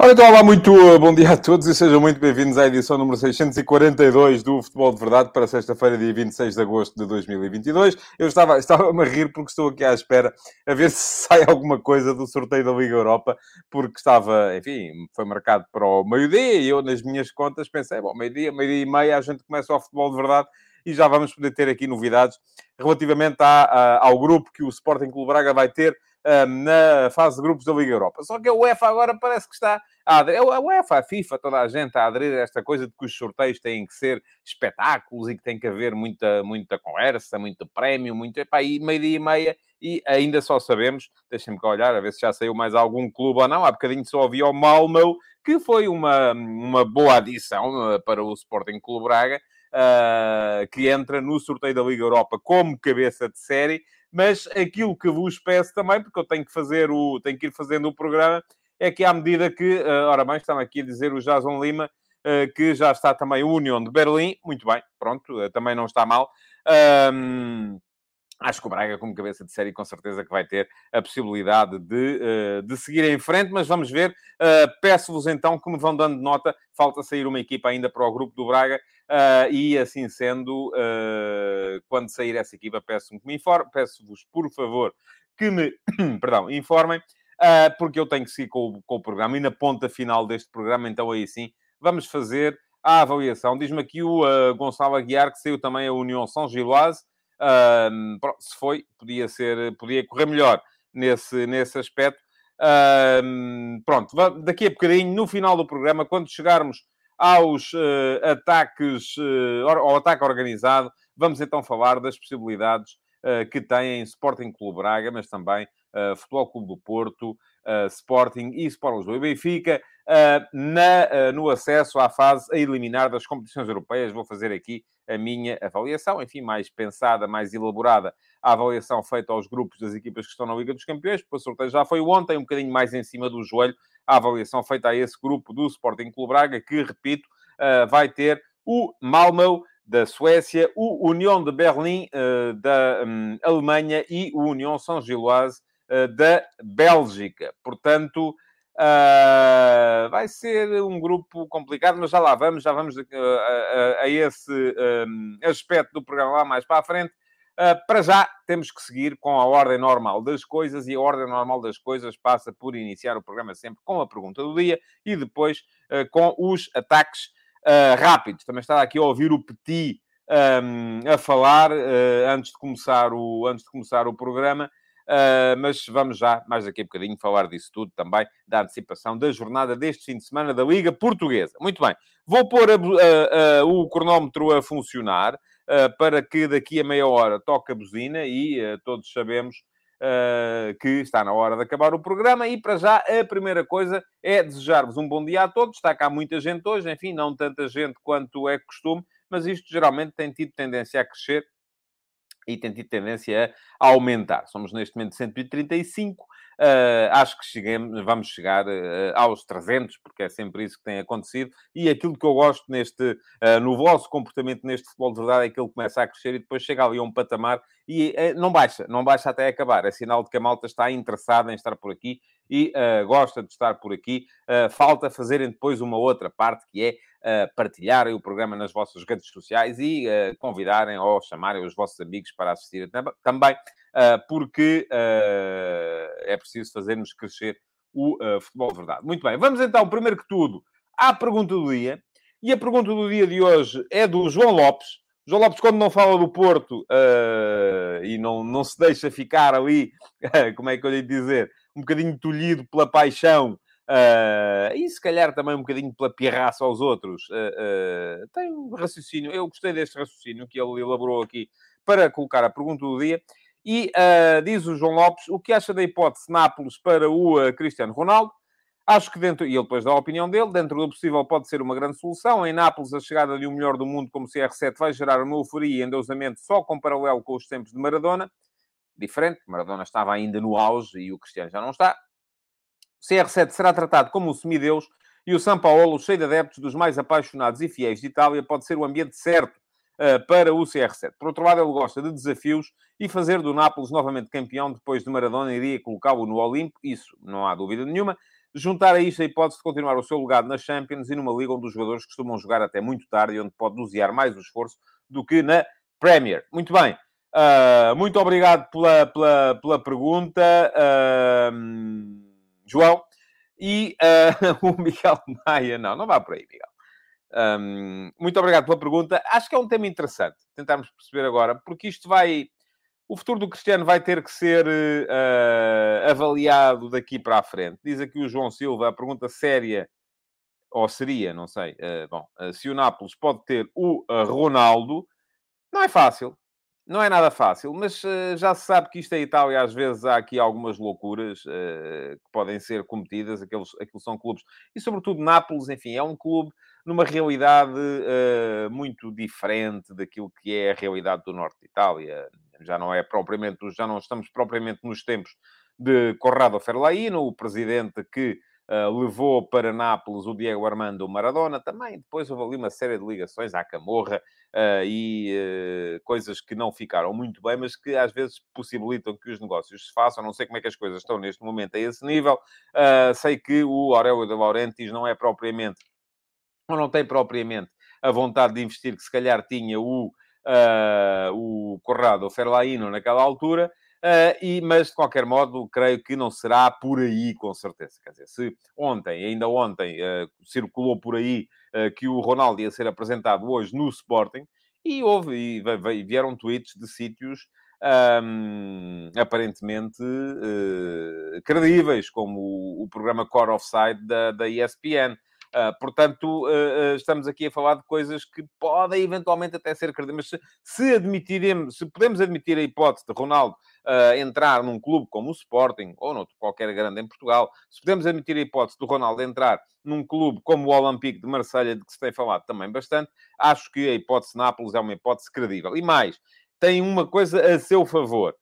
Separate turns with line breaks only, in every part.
Ora, então, olá, muito uh, bom dia a todos e sejam muito bem-vindos à edição número 642 do Futebol de Verdade para sexta-feira, dia 26 de agosto de 2022. Eu estava, estava a rir porque estou aqui à espera a ver se sai alguma coisa do sorteio da Liga Europa, porque estava, enfim, foi marcado para o meio-dia e eu, nas minhas contas, pensei, bom, meio-dia, meio-dia e meia, a gente começa o Futebol de Verdade e já vamos poder ter aqui novidades relativamente à, à, ao grupo que o Sporting Clube Braga vai ter na fase de grupos da Liga Europa. Só que a UEFA agora parece que está a aderir, a UEFA, a FIFA, toda a gente a aderir a esta coisa de que os sorteios têm que ser espetáculos e que tem que haver muita, muita conversa, muito prémio, muito... Epá, e meio-dia e meia e ainda só sabemos, deixem-me cá olhar, a ver se já saiu mais algum clube ou não, há bocadinho só havia o Malmo, que foi uma, uma boa adição uh, para o Sporting Clube Braga, uh, que entra no sorteio da Liga Europa como cabeça de série, mas aquilo que vos peço também, porque eu tenho que fazer o, tenho que ir fazendo o programa, é que à medida que, uh, ora bem, estão aqui a dizer o Jason Lima, uh, que já está também o União de Berlim, muito bem, pronto, uh, também não está mal. Acho que o Braga, como cabeça de série, com certeza que vai ter a possibilidade de, uh, de seguir em frente, mas vamos ver. Uh, Peço-vos então que me vão dando nota. Falta sair uma equipa ainda para o grupo do Braga, uh, e assim sendo, quando sair essa equipa, peço-me que me informe. Peço-vos, por favor, que me perdão, informem, porque eu tenho que seguir com o, com o programa e na ponta final deste programa, então aí sim, vamos fazer a avaliação. Diz-me aqui o Gonçalo Aguiar que saiu também a União São Giloase. Um, se foi, podia ser, podia correr melhor nesse, nesse aspecto. Um, pronto, daqui a bocadinho, no final do programa, quando chegarmos aos uh, ataques, uh, ao ataque organizado, vamos então falar das possibilidades uh, que têm Sporting Clube Braga, mas também Futebol Clube do Porto, Sporting e Sport Lisboa e Benfica, na, no acesso à fase a eliminar das competições europeias. Vou fazer aqui a minha avaliação, enfim, mais pensada, mais elaborada, a avaliação feita aos grupos das equipas que estão na Liga dos Campeões, porque o sorteio já foi ontem, um bocadinho mais em cima do joelho, a avaliação feita a esse grupo do Sporting Clube Braga, que, repito, uh, vai ter o Malmö da Suécia, o União de Berlim da um, Alemanha e o União São Giloise da Bélgica. Portanto, Uh, vai ser um grupo complicado, mas já lá vamos, já vamos uh, uh, a esse um, aspecto do programa lá mais para a frente. para já, temos que seguir com a ordem normal das coisas, e a ordem normal das coisas passa por iniciar o programa sempre com a pergunta do dia e depois com os ataques rápidos. Também estava aqui a ouvir o Petit um, a falar antes, de começar o, antes de começar o programa. Uh, mas vamos já, mais daqui a bocadinho, falar disso tudo também, da antecipação da jornada deste fim de semana da Liga Portuguesa. Muito bem, vou pôr a, a, a, o cronómetro a funcionar uh, para que daqui a meia hora toque a buzina e uh, todos sabemos que está na hora de acabar o programa. E para já, a primeira coisa é desejar-vos um bom dia a todos. Está cá muita gente hoje, enfim, não tanta gente quanto é costume, mas isto geralmente tem tido tendência a crescer e tem tido tendência a aumentar. Somos neste momento 135, Uh, acho que cheguemos, vamos chegar uh, aos 300, porque é sempre isso que tem acontecido. E aquilo que eu gosto neste, uh, no vosso comportamento neste futebol de verdade é que ele começa a crescer e depois chega ali a um patamar e não baixa, não baixa até acabar. É sinal de que a malta está interessada em estar por aqui e gosta de estar por aqui. falta fazerem depois uma outra parte que é partilharem o programa nas vossas redes sociais e convidarem ou chamarem os vossos amigos para assistir também ah, porque ah, é preciso fazermos crescer o futebol de verdade. Muito bem, vamos então, primeiro que tudo, à pergunta do dia. E a pergunta do dia de hoje é do João Lopes. João Lopes, quando não fala do Porto uh, e não, não se deixa ficar ali, como é que eu lhe dizer, um bocadinho tolhido pela paixão uh, e se calhar também um bocadinho pela pirraça aos outros, uh, tem um raciocínio. Eu gostei deste raciocínio que ele elaborou aqui para colocar a pergunta do dia. E uh, diz o João Lopes o que acha da hipótese Nápoles para o uh, Cristiano Ronaldo. Acho que dentro, e ele depois dá a opinião dele, dentro do possível pode ser uma grande solução. Em Nápoles, a chegada de um melhor do mundo como CR7 vai gerar uma euforia e endeusamento só com paralelo com os tempos de Maradona. Diferente, Maradona estava ainda no auge e o Cristiano já não está. CR7 será tratado como um semideus E o São Paulo, cheio de adeptos dos mais apaixonados e fiéis de Itália, pode ser o ambiente certo uh, para o CR7. Por outro lado, ele gosta de desafios e fazer do Nápoles novamente campeão depois de Maradona iria colocá-lo no Olimpo, isso não há dúvida nenhuma. Juntar a isto a hipótese de continuar o seu legado na Champions e numa liga onde os jogadores costumam jogar até muito tarde e onde pode dosear mais o esforço do que na Premier. Muito bem. Uh, muito obrigado pela, pela, pela pergunta, uh, João. E uh, o Miguel Maia, não, não vá por aí, Miguel. Um, muito obrigado pela pergunta. Acho que é um tema interessante tentarmos perceber agora, porque isto vai. O futuro do Cristiano vai ter que ser uh, avaliado daqui para a frente. Diz aqui o João Silva, a pergunta séria, ou seria, não sei. Uh, bom, uh, se o Nápoles pode ter o Ronaldo, não é fácil. Não é nada fácil, mas uh, já se sabe que isto é Itália, às vezes há aqui algumas loucuras uh, que podem ser cometidas, aqueles, aqueles são clubes, e sobretudo Nápoles, enfim, é um clube numa realidade uh, muito diferente daquilo que é a realidade do norte de Itália. Já não é propriamente, já não estamos propriamente nos tempos de Corrado Ferlaino, o presidente que Uh, levou para Nápoles o Diego Armando Maradona, também depois houve ali uma série de ligações à Camorra uh, e uh, coisas que não ficaram muito bem, mas que às vezes possibilitam que os negócios se façam. Não sei como é que as coisas estão neste momento a esse nível. sei que o Aurélio de Laurentiis não é propriamente, ou não tem propriamente a vontade de investir que se calhar tinha o, o Corrado Ferlaino naquela altura. Uh, e, mas, de qualquer modo, creio que não será por aí, com certeza. Quer dizer, se ontem, ainda ontem, uh, circulou por aí uh, que o Ronaldo ia ser apresentado hoje no Sporting, e houve, e vieram tweets de sítios um, aparentemente credíveis, como o, o, programa Core Offside da, da ESPN. Uh, portanto, uh, uh, estamos aqui a falar de coisas que podem eventualmente até ser credíveis. Mas se, admitiremos, se podemos admitir a hipótese de Ronaldo entrar num clube como o Sporting, ou noutro qualquer grande em Portugal, se podemos admitir a hipótese do Ronaldo entrar num clube como o Olympique de Marselha, de que se tem falado também bastante, acho que a hipótese Nápoles é uma hipótese credível. E mais, tem uma coisa a seu favor,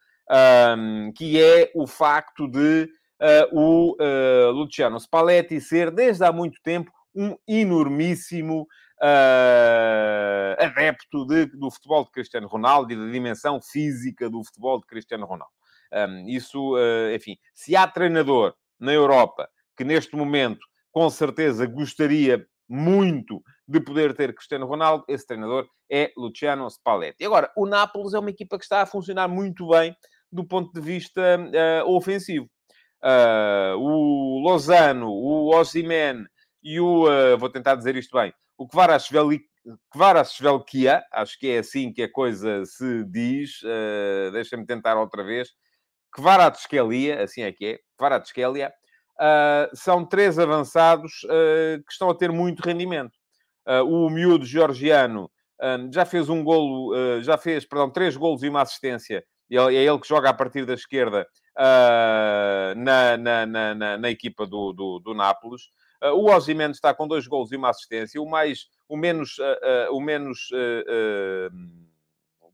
um, que é o facto de uh, o uh, Luciano Spalletti ser, desde há muito tempo, um enormíssimo uh, adepto de, do futebol de Cristiano Ronaldo e da dimensão física do futebol de Cristiano Ronaldo. Um, isso, uh, enfim, se há treinador na Europa que neste momento com certeza gostaria muito de poder ter Cristiano Ronaldo, esse treinador é Luciano Spalletti. E agora, o Nápoles é uma equipa que está a funcionar muito bem do ponto de vista uh, ofensivo. Uh, o Lozano, o Osimhen e o, uh, vou tentar dizer isto bem, o Kvarasvelkia, acho que é assim que a coisa se diz, uh, deixa-me tentar outra vez, Kvaratskhelia, assim é que é, Kvaratskhelia, uh, são três avançados uh, que estão a ter muito rendimento. O miúdo georgiano já fez um golo, já fez, perdão, três golos e uma assistência, é ele que joga a partir da esquerda na, na, na, na, equipa do, do, do Nápoles. Uh, o Ozyman está com dois gols e uma assistência. O mais, o menos, uh, uh, o menos,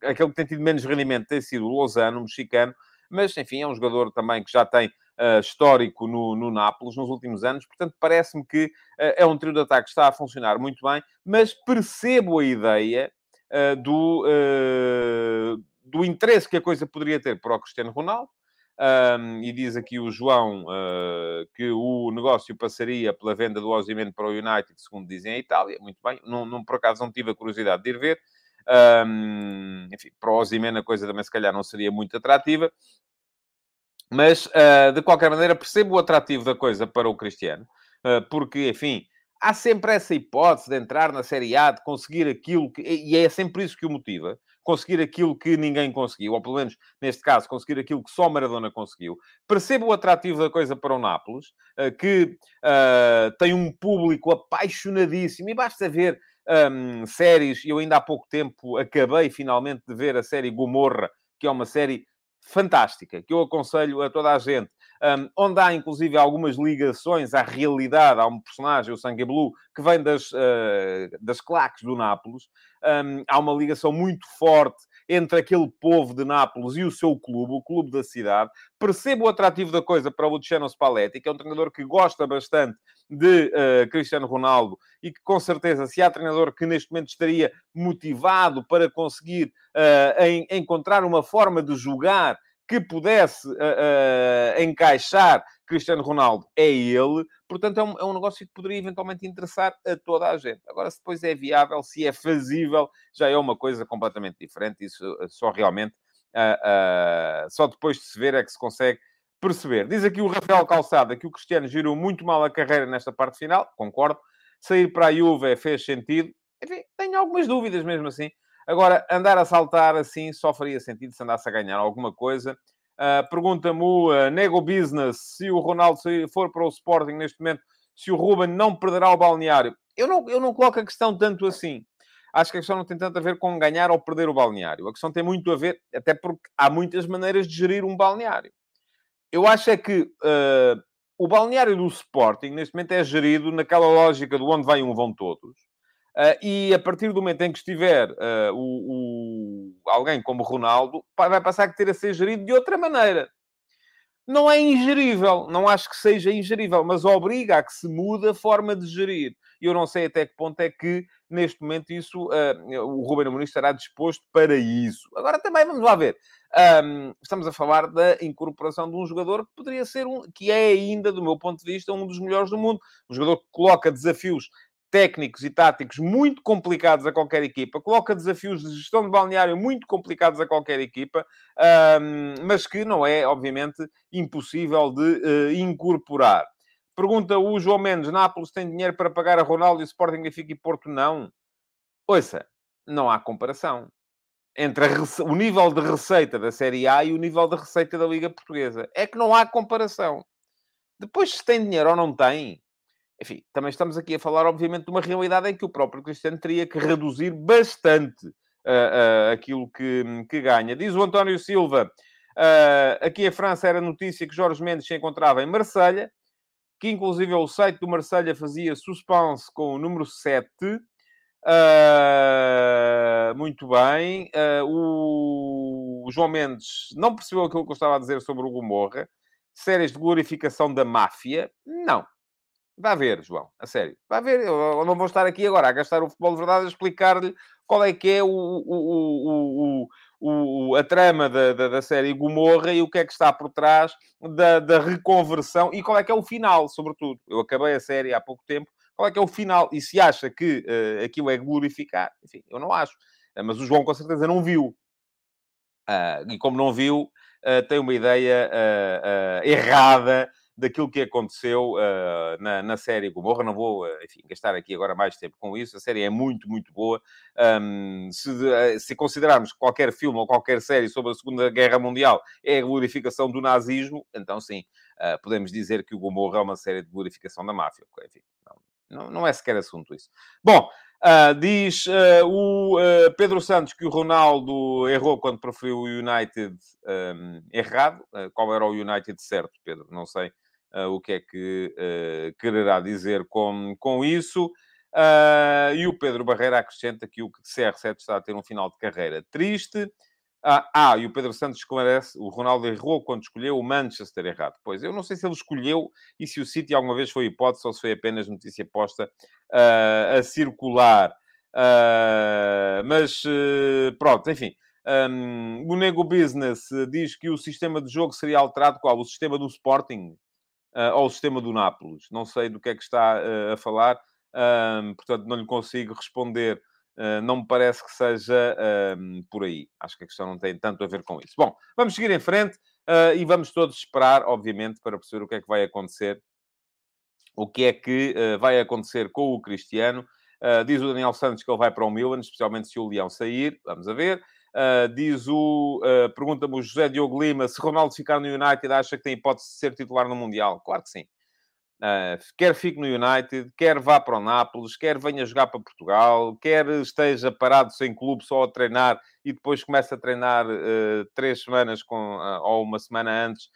aquele que tem tido menos rendimento tem sido o Lozano, o mexicano. Mas, enfim, é um jogador também que já tem histórico no, no Nápoles nos últimos anos. Portanto, parece-me que é um trio de ataque que está a funcionar muito bem. Mas percebo a ideia do, do interesse que a coisa poderia ter para o Cristiano Ronaldo. Um, e diz aqui o João uh, que o negócio passaria pela venda do Osimhen para o United, segundo dizem a Itália. Muito bem, não, não, por acaso não tive a curiosidade de ir ver. Um, enfim, para o Osimhen a coisa também se calhar não seria muito atrativa. Mas, uh, de qualquer maneira, percebo o atrativo da coisa para o Cristiano. Uh, porque, enfim, há sempre essa hipótese de entrar na Série A, de conseguir aquilo que... E é sempre isso que o motiva conseguir aquilo que ninguém conseguiu, ou pelo menos, neste caso, conseguir aquilo que só Maradona conseguiu. Percebo o atrativo da coisa para o Nápoles, eh, que uh, tem um público apaixonadíssimo, e basta ver um, séries, eu ainda há pouco tempo acabei finalmente de ver a série Gomorra, que é uma série fantástica, que eu aconselho a toda a gente, um, onde há inclusive algumas ligações à realidade. Há um personagem, o Sangue Blue, que vem das, uh, das claques do Nápoles. Um, há uma ligação muito forte entre aquele povo de Nápoles e o seu clube, o clube da cidade. Percebo o atrativo da coisa para o Luciano Spalletti, que é um treinador que gosta bastante de uh, Cristiano Ronaldo e que, com certeza, se há treinador que neste momento estaria motivado para conseguir uh, encontrar uma forma de jogar que pudesse uh, uh, encaixar Cristiano Ronaldo é ele. Portanto, é um, é um, negócio que poderia eventualmente interessar a toda a gente. Agora, se depois é viável, se é fazível, já é uma coisa completamente diferente. Isso eh, só realmente, uh, só depois de se ver é que se consegue perceber. Diz aqui o Rafael Calçada que o Cristiano girou muito mal a carreira nesta parte final. Concordo. Sair para a Juve fez sentido. Enfim, tenho algumas dúvidas mesmo assim. Agora, andar a saltar assim só faria sentido se andasse a ganhar alguma coisa. Uh, Pergunta-me o uh, Nego Business se o Ronaldo for para o Sporting neste momento, se o Ruben não perderá o balneário. Eu não, eu não coloco a questão tanto assim. Acho que a questão não tem tanto a ver com ganhar ou perder o balneário. A questão tem muito a ver, até porque há muitas maneiras de gerir um balneário. Eu acho é que uh, o balneário do Sporting, neste momento, é gerido naquela lógica do onde vai um, vão todos. Uh, e a partir do momento em que estiver uh, o, o, alguém como Ronaldo, vai passar a ter a ser gerido de outra maneira. Não é ingerível, não acho que seja ingerível, mas obriga a que se mude a forma de gerir. E eu não sei até que ponto é que, neste momento, isso uh, o Ruben Amorim estará disposto para isso. Agora também vamos lá ver. Um, estamos a falar da incorporação de um jogador que poderia ser um, que é ainda, do meu ponto de vista, um dos melhores do mundo. Um jogador que coloca desafios técnicos e táticos muito complicados a qualquer equipa, coloca desafios de gestão de balneário muito complicados a qualquer equipa, mas que não é, obviamente, impossível de uh, incorporar. Pergunta o João Mendes: Nápoles tem dinheiro para pagar a Ronaldo e Sporting, Benfica e Porto? Não. Ouça, não há comparação entre o nível de receita da Série A e o nível de receita da Liga Portuguesa. É que não há comparação. Depois, se tem dinheiro ou não tem, enfim, também estamos aqui a falar, obviamente, de uma realidade em que o próprio Cristiano teria que reduzir bastante uh, uh, aquilo que, que, ganha. Diz o António Silva, uh, aqui em França era notícia que Jorge Mendes se encontrava em Marselha, que inclusive o site do Marselha fazia suspense com o número 7. muito bem. o João Mendes não percebeu aquilo que eu estava a dizer sobre o Gomorra. Séries de glorificação da máfia? Não. Vá ver, João, a sério. Vá ver. Eu não vou estar aqui agora a gastar o futebol de verdade a explicar-lhe qual é que é o, o, o, o a trama da, da, da, série Gomorra e o que é que está por trás da, da reconversão e qual é que é o final, sobretudo. Eu acabei a série há pouco tempo. Qual é que é o final? E se acha que uh, aquilo é glorificar? Enfim, eu não acho. Uh, mas o João com certeza não viu. Uh, e como não viu, tem uma ideia errada daquilo que aconteceu uh, na, na série Gomorra. Não vou, uh, enfim, gastar aqui agora mais tempo com isso. A série é muito, muito boa. Um, se, uh, se, considerarmos que qualquer filme ou qualquer série sobre a Segunda Guerra Mundial é a glorificação do nazismo, então sim, podemos dizer que o Gomorra é uma série de glorificação da máfia. Enfim, não, não, não é sequer assunto isso. Bom, Uh, diz uh, o uh, Pedro Santos que o Ronaldo errou quando preferiu o United um, errado. qual era o United certo, Pedro? Não sei o que é que quererá dizer com, com isso. e o Pedro Barreira acrescenta que o CR7 está a ter um final de carreira triste. Ah, ah, e o Pedro Santos esclarece, o Ronaldo errou quando escolheu o Manchester errado. Pois, eu não sei se ele escolheu e se o City alguma vez foi hipótese ou se foi apenas notícia posta uh, a circular. Uh, mas, uh, pronto, enfim. Um, o Nego Business diz que o sistema de jogo seria alterado qual? O sistema do Sporting ou o sistema do Nápoles? Não sei do que é que está a falar, portanto não lhe consigo responder Uh, não me parece que seja por aí. Acho que a questão não tem tanto a ver com isso. Bom, vamos seguir em frente e vamos todos esperar, obviamente, para perceber o que é que vai acontecer. O que é que vai acontecer com o Cristiano. diz o Daniel Santos que ele vai para o Milan, especialmente se o Leão sair. Vamos a ver. Diz o... Pergunta-me o José Diogo Lima se Ronaldo ficar no United acha que tem hipótese de ser titular no Mundial. Claro que sim. Uh, quer fique no United, quer vá para o Nápoles, quer venha jogar para Portugal, quer esteja parado sem clube só a treinar e depois comece a treinar uh, três semanas com, uh, ou uma semana antes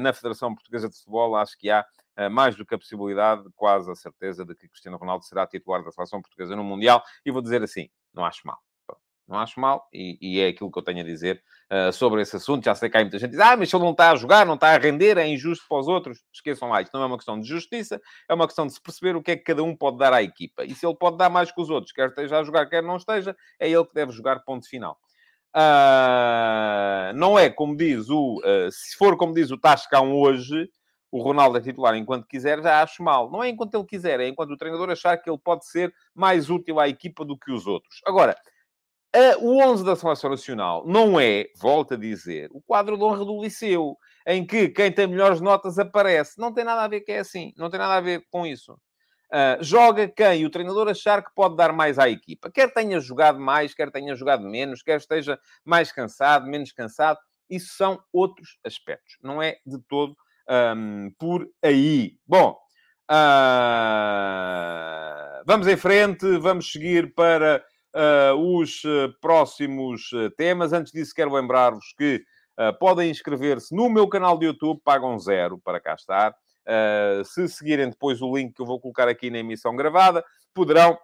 na Federação Portuguesa de Futebol, acho que há mais do que a possibilidade, quase a certeza, de que Cristiano Ronaldo será titular da Seleção Portuguesa no Mundial. E vou dizer assim, não acho mal. Não acho mal, e, e é aquilo que eu tenho a dizer uh, sobre esse assunto. Já sei que há muita gente que diz, ah, mas se ele não está a jogar, não está a render, é injusto para os outros. Esqueçam lá, isto não é uma questão de justiça, é uma questão de se perceber o que é que cada um pode dar à equipa. E se ele pode dar mais que os outros, quer esteja a jogar, quer não esteja, é ele que deve jogar, ponto final. Uh, não é como diz o... Uh, se for como diz o Tascão hoje, o Ronaldo é titular enquanto quiser, já acho mal. Não é enquanto ele quiser, é enquanto o treinador achar que ele pode ser mais útil à equipa do que os outros. Agora, o 11 da Seleção Nacional não é, volto a dizer, o quadro de honra do Liceu, em que quem tem melhores notas aparece. Não tem nada a ver que é assim. Não tem nada a ver com isso. Uh, joga quem o treinador achar que pode dar mais à equipa. Quer tenha jogado mais, quer tenha jogado menos, quer esteja mais cansado, menos cansado. Isso são outros aspectos. Não é de todo um, por aí. Bom, uh, vamos em frente, vamos seguir para uh, os uh, próximos uh, temas. Antes disso, quero lembrar-vos que podem inscrever-se no meu canal de YouTube, pagam zero para cá estar. se seguirem depois o link que eu vou colocar aqui na emissão gravada, poderão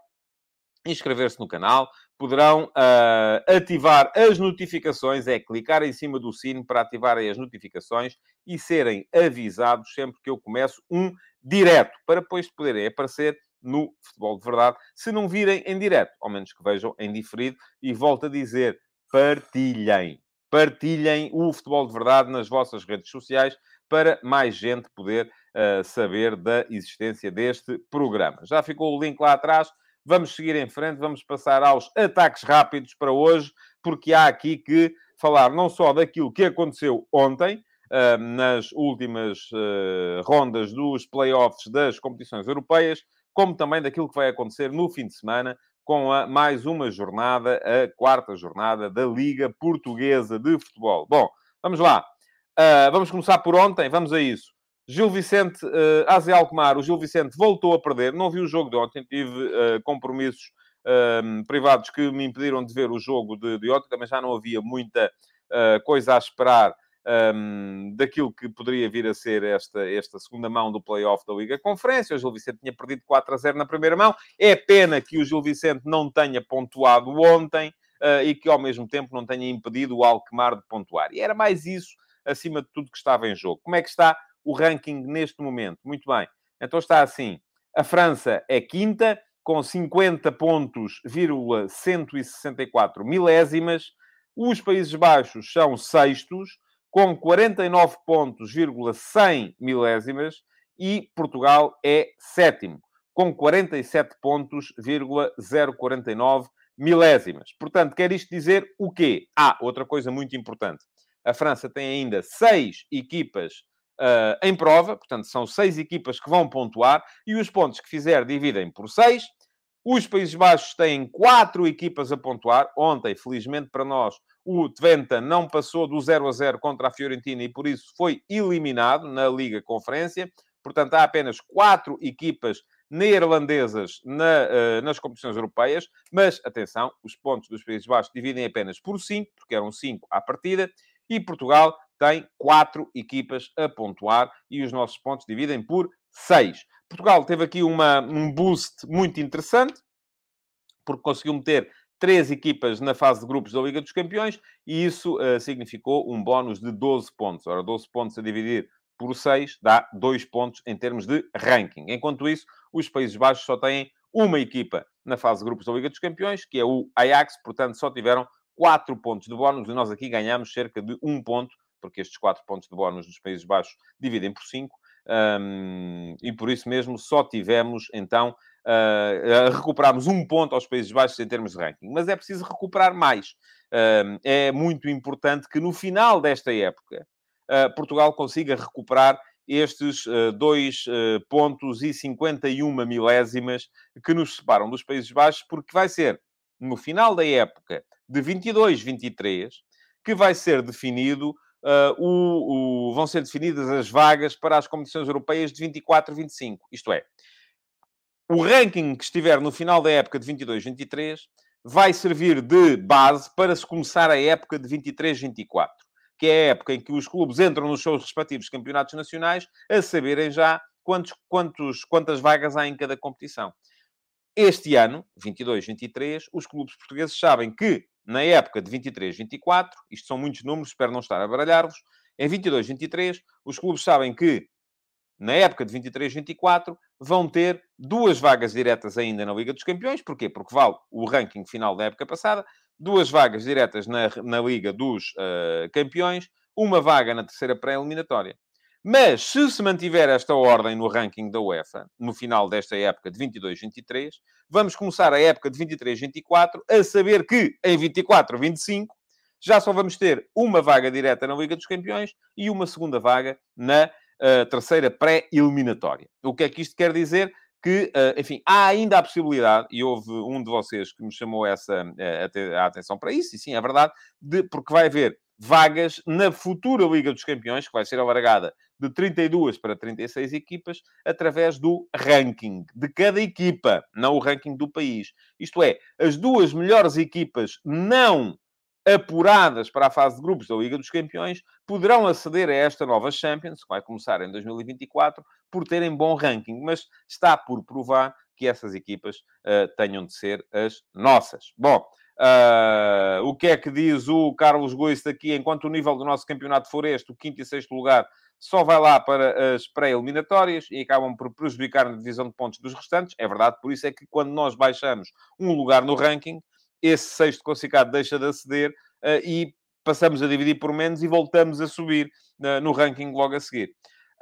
inscrever-se no canal, poderão uh, ativar as notificações, é clicar em cima do sino para ativarem as notificações e serem avisados sempre que eu começo um direto, para depois poderem aparecer no Futebol de Verdade, se não virem em direto, ao menos que vejam em diferido. E volto a dizer, partilhem. Partilhem o Futebol de Verdade nas vossas redes sociais para mais gente poder uh, saber da existência deste programa. Já ficou o link lá atrás. Vamos seguir em frente, vamos passar aos ataques rápidos para hoje, porque há aqui que falar não só daquilo que aconteceu ontem, uh, nas últimas uh, rondas dos playoffs das competições europeias, como também daquilo que vai acontecer no fim de semana com a mais uma jornada, a quarta jornada da Liga Portuguesa de Futebol. Bom, vamos lá. Uh, vamos começar por ontem, vamos a isso. Gil Vicente, uh, Aze Alkmaar, o Gil Vicente voltou a perder. Não vi o jogo de ontem, tive uh, compromissos privados que me impediram de ver o jogo de, de ontem. Também já não havia muita uh, coisa a esperar um, daquilo que poderia vir a ser esta, esta segunda mão do play-off da Liga Conferência. O Gil Vicente tinha perdido 4 a 0 na primeira mão. É pena que o Gil Vicente não tenha pontuado ontem uh, e que, ao mesmo tempo, não tenha impedido o Alkmaar de pontuar. E era mais isso, acima de tudo, que estava em jogo. Como é que está o ranking neste momento? Muito bem. Então está assim. A França é quinta, com 50 pontos, 164 milésimas. Os Países Baixos são sextos, com 49 pontos, 100 milésimas, e Portugal é sétimo, com 47 pontos, 049 milésimas. Portanto, quer isto dizer o quê? Ah, outra coisa muito importante. A França tem ainda seis equipas uh, em prova, portanto, são seis equipas que vão pontuar, e os pontos que fizer dividem por seis. Os Países Baixos têm quatro equipas a pontuar. Ontem, felizmente para nós, o Twente não passou do 0 a 0 contra a Fiorentina e por isso foi eliminado na Liga Conferência. Portanto, há apenas quatro equipas neerlandesas na, uh, nas competições europeias, mas atenção, os pontos dos Países Baixos dividem apenas por 5, porque eram 5 à partida, e Portugal tem quatro equipas a pontuar e os nossos pontos dividem por 6. Portugal teve aqui uma, um boost muito interessante, porque conseguiu meter três equipas na fase de grupos da Liga dos Campeões e isso uh, significou um bónus de 12 pontos. Ora, 12 pontos a dividir por 6 dá 2 pontos em termos de ranking. Enquanto isso, os Países Baixos só têm uma equipa na fase de grupos da Liga dos Campeões, que é o Ajax, portanto só tiveram 4 pontos de bónus e nós aqui ganhamos cerca de 1 ponto, porque estes 4 pontos de bónus dos Países Baixos dividem por 5. Um, e por isso mesmo só tivemos então Uh, recuperámos um ponto aos Países Baixos em termos de ranking, mas é preciso recuperar mais. Uh, é muito importante que no final desta época uh, Portugal consiga recuperar estes uh, 2 pontos e 51 milésimas que nos separam dos Países Baixos, porque vai ser no final da época de 22-23 que vai ser definido uh, o, o, vão ser definidas as vagas para as competições europeias de 24-25. Isto é, o ranking que estiver no final da época de 22-23 vai servir de base para se começar a época de 23-24, que é a época em que os clubes entram nos seus respectivos campeonatos nacionais a saberem já quantos, quantos, quantas vagas há em cada competição. Este ano, 22-23, os clubes portugueses sabem que na época de 23-24, isto são muitos números, espero não estar a baralhar-vos, em 22-23, os clubes sabem que, na época de 23-24, vão ter duas vagas diretas ainda na Liga dos Campeões. Porquê? Porque vale o ranking final da época passada, duas vagas diretas na, na Liga dos uh, Campeões, uma vaga na terceira pré-eliminatória. Mas, se se mantiver esta ordem no ranking da UEFA, no final desta época de 22-23, vamos começar a época de 23-24 a saber que, em 24-25, já só vamos ter uma vaga direta na Liga dos Campeões e uma segunda vaga na uh, terceira pré-eliminatória. O que é que isto quer dizer? Que, uh, enfim, há ainda a possibilidade, e houve um de vocês que me chamou essa, uh, a atenção para isso, e sim, é verdade, de, porque vai haver vagas na futura Liga dos Campeões, que vai ser alargada de 32 para 36 equipas, através do ranking de cada equipa, não o ranking do país. Isto é, as duas melhores equipas não apuradas para a fase de grupos da Liga dos Campeões poderão aceder a esta nova Champions, que vai começar em 2024, por terem bom ranking, mas está por provar que essas equipas uh, tenham de ser as nossas. Bom, Uh, o que é que diz o Carlos Goist aqui? Enquanto o nível do nosso campeonato for este, o quinto e sexto lugar só vai lá para as pré-eliminatórias e acabam por prejudicar na divisão de pontos dos restantes. É verdade, por isso é que quando nós baixamos um lugar no ranking, esse sexto classificado deixa de aceder uh, e passamos a dividir por menos e voltamos a subir uh, no ranking logo a seguir.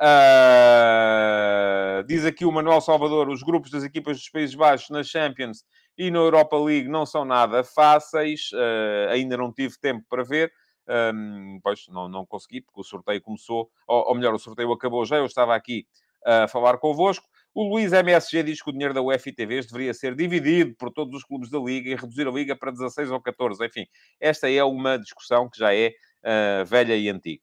Uh, diz aqui o Manuel Salvador, os grupos das equipas dos Países Baixos na Champions e na Europa League não são nada fáceis, uh, ainda não tive tempo para ver. Um, pois não, não consegui, porque o sorteio começou, ou, ou, melhor, o sorteio acabou já, eu estava aqui a falar convosco. O Luís MSG diz que o dinheiro da UEFA TVs deveria ser dividido por todos os clubes da Liga e reduzir a Liga para 16 ou 14. Enfim, esta é uma discussão que já é uh, velha e antiga.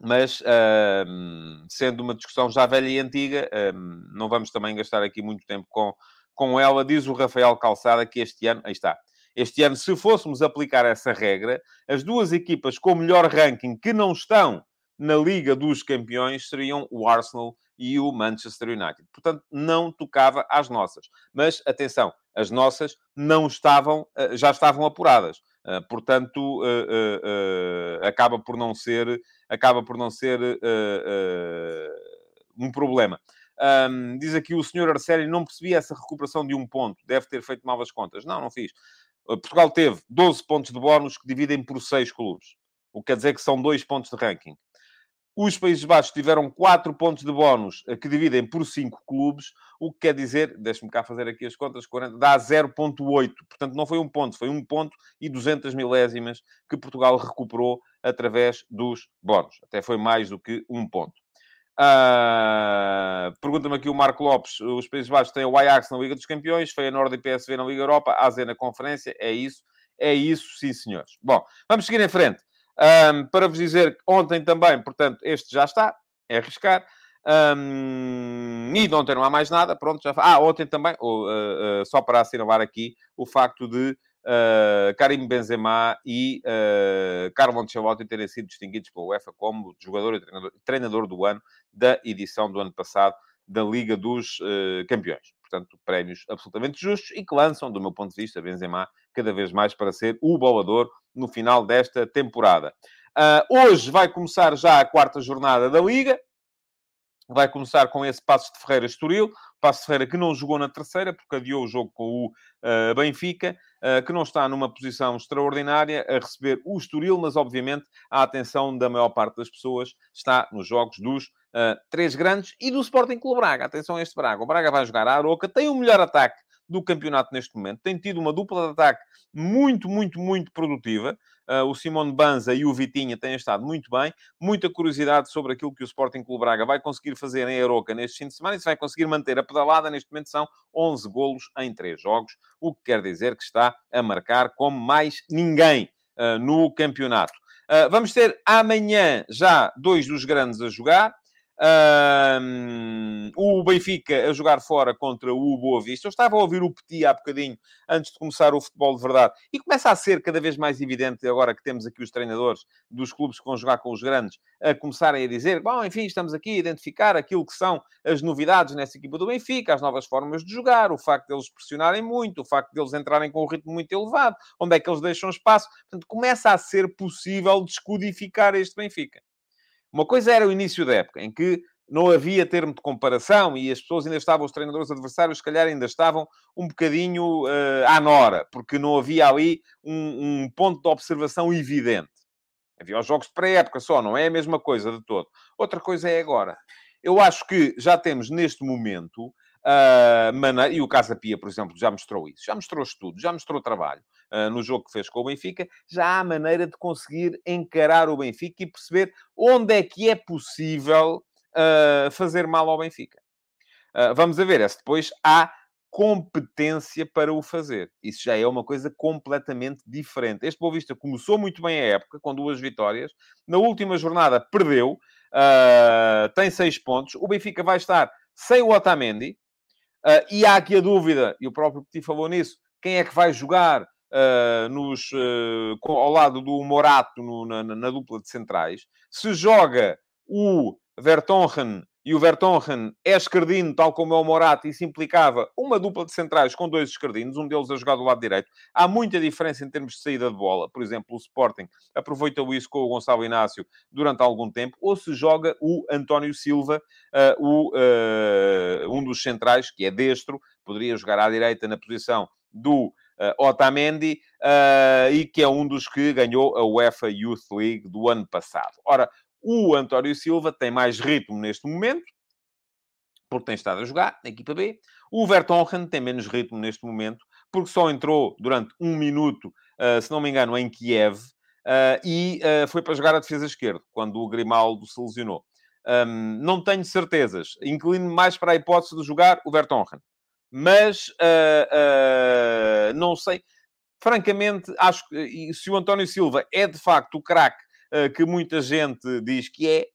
Mas, uh, sendo uma discussão já velha e antiga, uh, não vamos também gastar aqui muito tempo com com ela, diz o Rafael Calçada que este ano, aí está, este ano, se fôssemos aplicar essa regra, as duas equipas com melhor ranking que não estão na Liga dos Campeões seriam o Arsenal e o Manchester United. Portanto, não tocava às nossas. Mas, atenção, as nossas não estavam, eh, já estavam apuradas. Eh, portanto, eh, acaba por não ser, acaba por não ser um problema. Um, diz aqui o senhor Arceli, não percebi essa recuperação de um ponto. Deve ter feito mal as contas. Não, não fiz. Uh, Portugal teve 12 pontos de bónus que dividem por 6 clubes. O que quer dizer que são 2 pontos de ranking. Os Países Baixos tiveram 4 pontos de bónus uh, que dividem por 5 clubes, o que quer dizer, deixe-me cá fazer aqui as contas, 40, dá 0.8. Portanto, não foi um ponto, foi um ponto e 200 milésimas que Portugal recuperou através dos bónus. Até foi mais do que um ponto. Uh, Pergunta-me aqui o Marco Lopes: os Países Baixos têm o Ajax na Liga dos Campeões, Feyenoord e PSV na Liga Europa, AZ na Conferência. É isso, é isso, sim, senhores. Bom, vamos seguir em frente. Um, para vos dizer que ontem também, portanto, este já está, é arriscar. Um, e de ontem não há mais nada, pronto, já Ah, ontem também, uh, uh, só para assinalar aqui o facto de uh, Karim Benzema e uh, Carlo Ancelotti terem sido distinguidos pela UEFA como jogador e treinador, treinador do ano da edição do ano passado da Liga dos uh, Campeões. Portanto, prémios absolutamente justos e que lançam, do meu ponto de vista, Benzema cada vez mais para ser o bolador no final desta temporada. Uh, hoje vai começar já a quarta jornada da Liga. Vai começar com esse Passo de Ferreira Estoril. Passo de Ferreira que não jogou na terceira, porque adiou o jogo com o uh, Benfica. Eh, que não está numa posição extraordinária a receber o Estoril, mas obviamente a atenção da maior parte das pessoas está nos jogos dos uh, três grandes e do Sporting Clube Braga. Atenção a este Braga. O Braga vai jogar a Aroca, tem o melhor ataque do campeonato neste momento. Tem tido uma dupla de ataque muito, muito, muito produtiva. Uh, o Simone Banza e o Vitinha têm estado muito bem. Muita curiosidade sobre aquilo que o Sporting Clube Braga vai conseguir fazer em Aroca neste fim de semana e se vai conseguir manter a pedalada. Neste momento são 11 golos em 3 jogos, o que quer dizer que está a marcar como mais ninguém uh, no campeonato. Uh, vamos ter amanhã já dois dos grandes a jogar. Um, o Benfica a jogar fora contra o Boa Vista. Eu estava a ouvir o Petit há bocadinho, antes de começar o futebol de verdade. E começa a ser cada vez mais evidente, agora que temos aqui os treinadores dos clubes que vão jogar com os grandes, a começarem a dizer, bom, enfim, estamos aqui a identificar aquilo que são as novidades nessa equipa do Benfica, as novas formas de jogar, o facto deles pressionarem muito, o facto deles entrarem com um ritmo muito elevado, onde é que eles deixam espaço. Portanto, começa a ser possível descodificar este Benfica. Uma coisa era o início da época, em que não havia termo de comparação e as pessoas ainda estavam, os treinadores adversários, se calhar ainda estavam um bocadinho uh, à nora, porque não havia ali um, um ponto de observação evidente. Havia os jogos de pré-época só, não é a mesma coisa de todo. Outra coisa é agora. Eu acho que já temos neste momento uh, e o Casa Pia, por exemplo, já mostrou isso, já mostrou estudo, já mostrou trabalho no jogo que fez com o Benfica, já há maneira de conseguir encarar o Benfica e perceber onde é que é possível uh, fazer mal ao Benfica. vamos a ver, é se depois há competência para o fazer. Isso já é uma coisa completamente diferente. Este Boa Vista começou muito bem a época, com duas vitórias. Na última jornada perdeu, uh, tem seis pontos. O Benfica vai estar sem o Otamendi. Uh, e há aqui a dúvida, e o próprio Petit falou nisso, quem é que vai jogar uh, nos, uh, ao lado do Morato no, na, na, dupla de centrais? Se joga o Vertonghen e o Vertonghen é escardino, tal como é o Morato, isso implicava uma dupla de centrais com dois escardinos, um deles a jogar do lado direito. Há muita diferença em termos de saída de bola. Por exemplo, o Sporting aproveitou isso com o Gonçalo Inácio durante algum tempo, ou se joga o António Silva, uh, o, uh, um dos centrais, que é destro, poderia jogar à direita na posição do uh, Otamendi, uh, e que é um dos que ganhou a UEFA Youth League do ano passado. Ora, o António Silva tem mais ritmo neste momento, porque tem estado a jogar na equipa B. O Vertonghen tem menos ritmo neste momento, porque só entrou durante um minuto, uh, se não me engano, em Kiev, e foi para jogar a defesa esquerda, quando o Grimaldo se lesionou. Um, não tenho certezas. Inclino mais para a hipótese de jogar o Vertonghen. Mas não sei. Francamente, acho que se o António Silva é de facto o craque eh, que muita gente diz que é,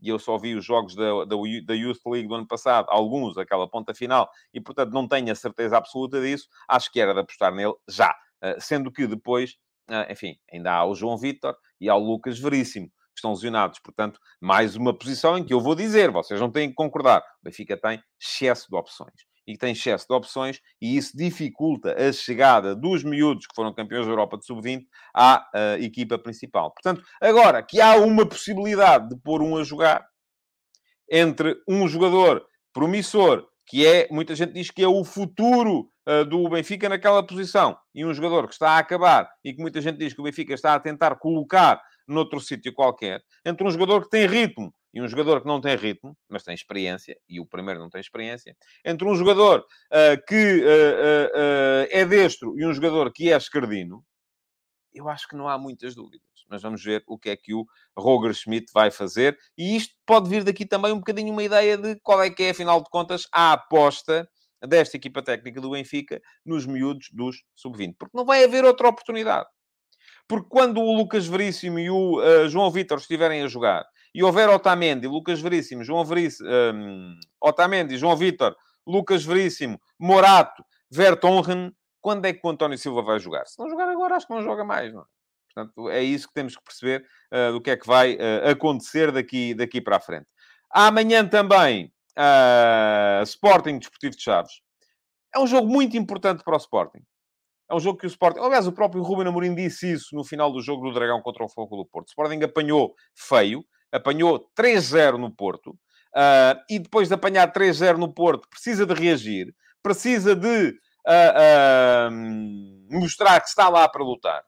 e eu só vi os jogos da, da, da, Youth League do ano passado, alguns, aquela ponta final, e portanto não tenho a certeza absoluta disso, acho que era de apostar nele já. Sendo que depois, enfim, ainda há o João Vitor e há o Lucas Veríssimo, que estão lesionados. Portanto, mais uma posição em que eu vou dizer, vocês não têm que concordar. O Benfica tem excesso de opções e tem excesso de opções, e isso dificulta a chegada dos miúdos que foram campeões da Europa de Sub-20 à uh, equipa principal. Portanto, agora que há uma possibilidade de pôr um a jogar entre um jogador promissor, que é, muita gente diz que é o futuro uh, do Benfica naquela posição, e um jogador que está a acabar e que muita gente diz que o Benfica está a tentar colocar noutro sítio qualquer, entre um jogador que tem ritmo e um jogador que não tem ritmo, mas tem experiência, e o primeiro não tem experiência, entre um jogador uh, que uh, uh, é destro e um jogador que é escardino, eu acho que não há muitas dúvidas. Mas vamos ver o que é que o Roger Schmidt vai fazer. E isto pode vir daqui também um bocadinho uma ideia de qual é que é, afinal de contas, a aposta desta equipa técnica do Benfica nos miúdos dos sub-20. Porque não vai haver outra oportunidade. Porque quando o Lucas Veríssimo e o uh, João Vitor estiverem a jogar e houver Otamendi, Lucas Veríssimo, João Veríssimo, um, Otamendi, João Vitor, Lucas Veríssimo, Morato, Vertonghen, quando é que o António Silva vai jogar? Se não jogar agora, acho que não joga mais, não é? Portanto, é isso que temos que perceber uh, do que é que vai uh, acontecer daqui, daqui para a frente. Amanhã também, uh, Sporting Desportivo de Chaves. É um jogo muito importante para o Sporting. É um jogo que o Sporting... Aliás, o próprio Ruben Amorim disse isso no final do jogo do Dragão contra o Fogo do Porto. O Sporting apanhou feio, apanhou 3-0 no Porto, uh, e depois de apanhar 3-0 no Porto, precisa de reagir, precisa de uh, mostrar que está lá para lutar.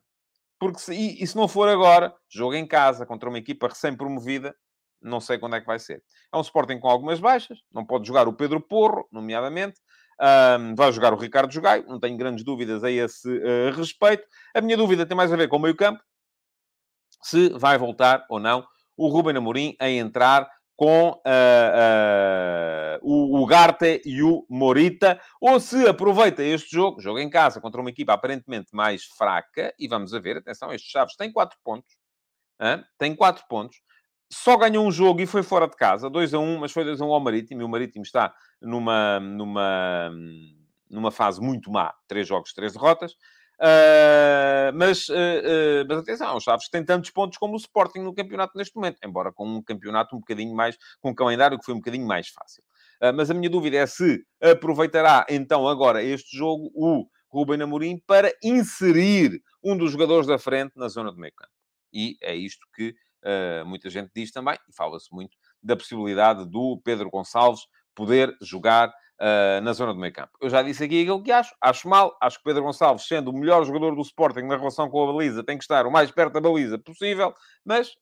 Porque se, e, e se não for agora, jogo em casa contra uma equipa recém-promovida, não sei quando é que vai ser. É um Sporting com algumas baixas, não pode jogar o Pedro Porro, nomeadamente, um, vai jogar o Ricardo Jogai, não tenho grandes dúvidas a esse uh, respeito. A minha dúvida tem mais a ver com o meio-campo, se vai voltar ou não o Ruben Amorim a entrar com uh, uh, o Ugarte e o Morita, ou se aproveita este jogo, jogo em casa, contra uma equipa aparentemente mais fraca, e vamos a ver, atenção, estes Chaves têm 4 pontos, hein? tem 4 pontos, só ganhou um jogo e foi fora de casa, 2 a 1, mas foi 2 a 1 ao Marítimo, e o Marítimo está numa, numa, numa fase muito má, três jogos, três derrotas. Uh, mas, uh, uh, mas atenção, os Chaves têm tantos pontos como o Sporting no campeonato neste momento, embora com um campeonato um bocadinho mais, com um calendário que foi um bocadinho mais fácil. mas a minha dúvida é se aproveitará então agora este jogo o Ruben Amorim para inserir um dos jogadores da frente na zona do meio campo. E é isto que muita gente diz também, e fala-se muito, da possibilidade do Pedro Gonçalves poder jogar uh, na zona do meio campo. Eu já disse aqui aquilo que acho. Acho mal. Acho que Pedro Gonçalves, sendo o melhor jogador do Sporting na relação com a baliza, tem que estar o mais perto da baliza possível. Mas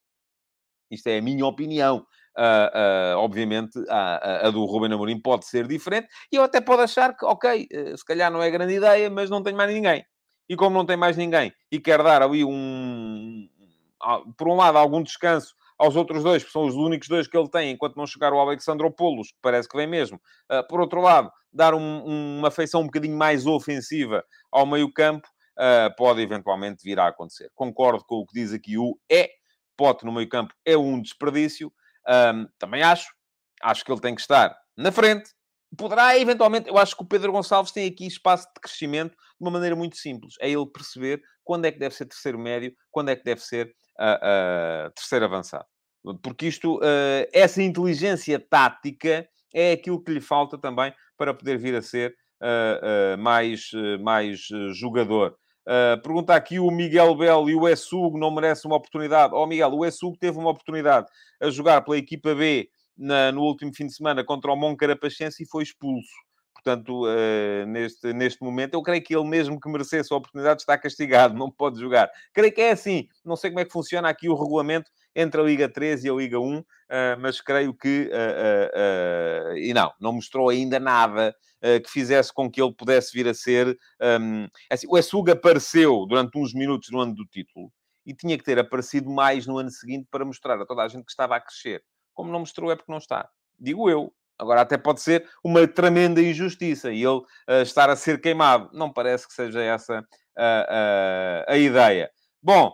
isto é a minha opinião. Uh, uh, obviamente, a, a, do Ruben Amorim pode ser diferente. E eu até posso achar que, ok, uh, se calhar não é grande ideia, mas não tenho mais ninguém. E como não tem mais ninguém e quer dar ali um... Por um lado, algum descanso aos outros dois, que são os únicos dois que ele tem, enquanto não chegar o Alexandropoulos, que parece que vem mesmo. Uh, por outro lado, dar um, uma feição um bocadinho mais ofensiva ao meio-campo, uh, pode eventualmente vir a acontecer. Concordo com o que diz aqui o é. Pote no meio-campo é um desperdício. Também acho. Acho que ele tem que estar na frente. Poderá, eventualmente, eu acho que o Pedro Gonçalves tem aqui espaço de crescimento de uma maneira muito simples. É ele perceber quando é que deve ser terceiro médio, quando é que deve ser a, terceiro avançado. Porque isto, uh, essa inteligência tática é aquilo que lhe falta também para poder vir a ser uh, uh, mais, mais jogador. Uh, pergunta aqui o Miguel Bell e o Essugo não merecem uma oportunidade. Ó oh, Miguel, o Essugo teve uma oportunidade a jogar pela equipa B na, no último fim de semana contra o Moncarapachense e foi expulso. Portanto, uh, neste, neste momento, eu creio que ele mesmo que merecesse a oportunidade está castigado, não pode jogar. Creio que é assim. Não sei como é que funciona aqui o regulamento entre a Liga 3 e a Liga 1, uh, eh, mas creio que... Uh, e não, não mostrou ainda nada que fizesse com que ele pudesse vir a ser... Um, ehm, assim, o Essuga apareceu durante uns minutos no ano do título e tinha que ter aparecido mais no ano seguinte para mostrar a toda a gente que estava a crescer. Como não mostrou é porque não está. Digo eu, Agora, até pode ser uma tremenda injustiça e ele uh, estar a ser queimado. Não parece que seja essa uh, uh, a ideia. Bom,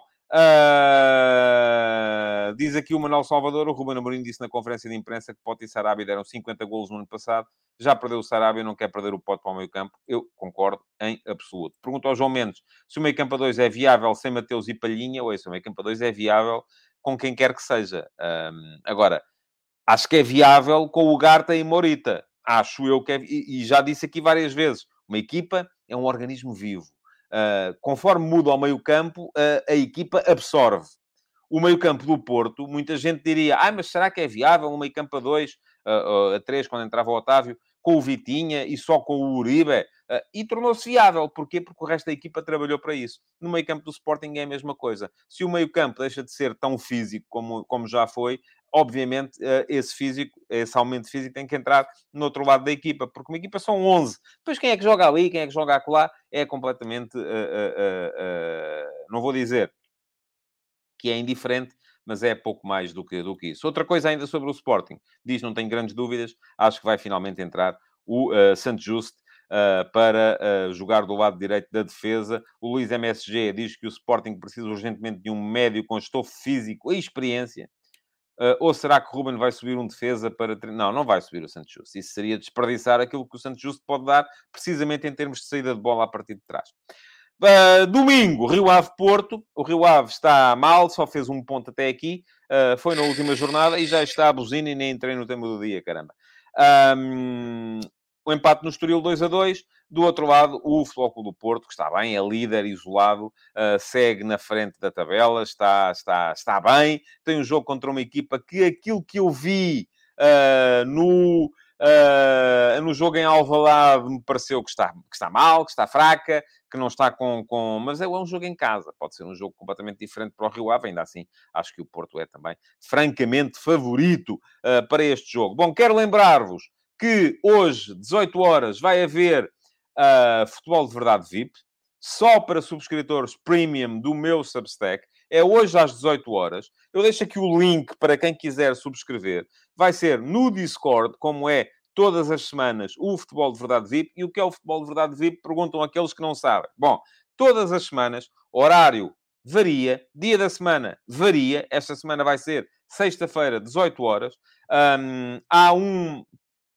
diz aqui o Manuel Salvador, o Ruben Amorim disse na conferência de imprensa que Pote e Sarabia deram 50 golos no ano passado. Já perdeu o Sarabia, não quer perder o Pote para o meio campo. Eu concordo em absoluto. Pergunto ao João Mendes se o meio campo a 2 é viável sem Mateus e Palhinha ou se o meio campo a 2 é viável com quem quer que seja. Agora Acho que é viável com o Garta e Morita. Acho eu que é... E, já disse aqui várias vezes, uma equipa é um organismo vivo. Uh, conforme muda ao meio campo, uh, a equipa absorve. O meio campo do Porto, muita gente diria, ah, mas será que é viável um meio campo a dois, uh, a três, quando entrava o Otávio, com o Vitinha e só com o Uribe? e tornou-se viável. Porquê? Porque o resto da equipa trabalhou para isso. No meio campo do Sporting é a mesma coisa. Se o meio campo deixa de ser tão físico como, como já foi, obviamente, eh, esse físico, esse aumento físico tem que entrar no outro lado da equipa, porque uma equipa são 11. Depois, quem é que joga ali, quem é que joga acolá, é completamente, uh, uh, uh, não vou dizer que é indiferente, mas é pouco mais do que, do que isso. Outra coisa ainda sobre o Sporting. Diz, não tenho grandes dúvidas, acho que vai finalmente entrar o uh, Santos Just uh, para uh, jogar do lado direito da defesa. O Luís MSG diz que o Sporting precisa urgentemente de um médio com estofo físico e experiência. Uh, ou será que Ruben vai subir um defesa para... Não, não vai subir o Santos Justo. Isso seria desperdiçar aquilo que o Santos Justo pode dar, precisamente em termos de saída de bola a partir de trás. Uh, domingo, Rio Ave Porto. O Rio Ave está mal, só fez um ponto até aqui. Uh, foi na última jornada e já está a buzina e nem entrei no tema do dia, caramba. Um, o empate no Estoril 2 a 2. Do outro lado, o Futebol do Porto, que está bem, é líder isolado, uh, segue na frente da tabela, está, está, está bem. Tem um jogo contra uma equipa que aquilo que eu vi uh, no, uh, no jogo em Alvalade me pareceu que está, que está mal, que está fraca, que não está com, com... Mas é um jogo em casa. Pode ser um jogo completamente diferente para o Rio Ave. Ainda assim, acho que o Porto é também francamente favorito para este jogo. Bom, quero lembrar-vos que hoje, 18 horas, vai haver uh, Futebol de Verdade VIP, só para subscritores premium do meu Substack. É hoje às 18 horas. Eu deixo aqui o link para quem quiser subscrever. Vai ser no Discord, como é todas as semanas, o Futebol de Verdade VIP. E o que é o Futebol de Verdade VIP? Perguntam aqueles que não sabem. Bom, todas as semanas, horário varia. Dia da semana, varia. Esta semana vai ser sexta-feira, 18 horas. Um, há um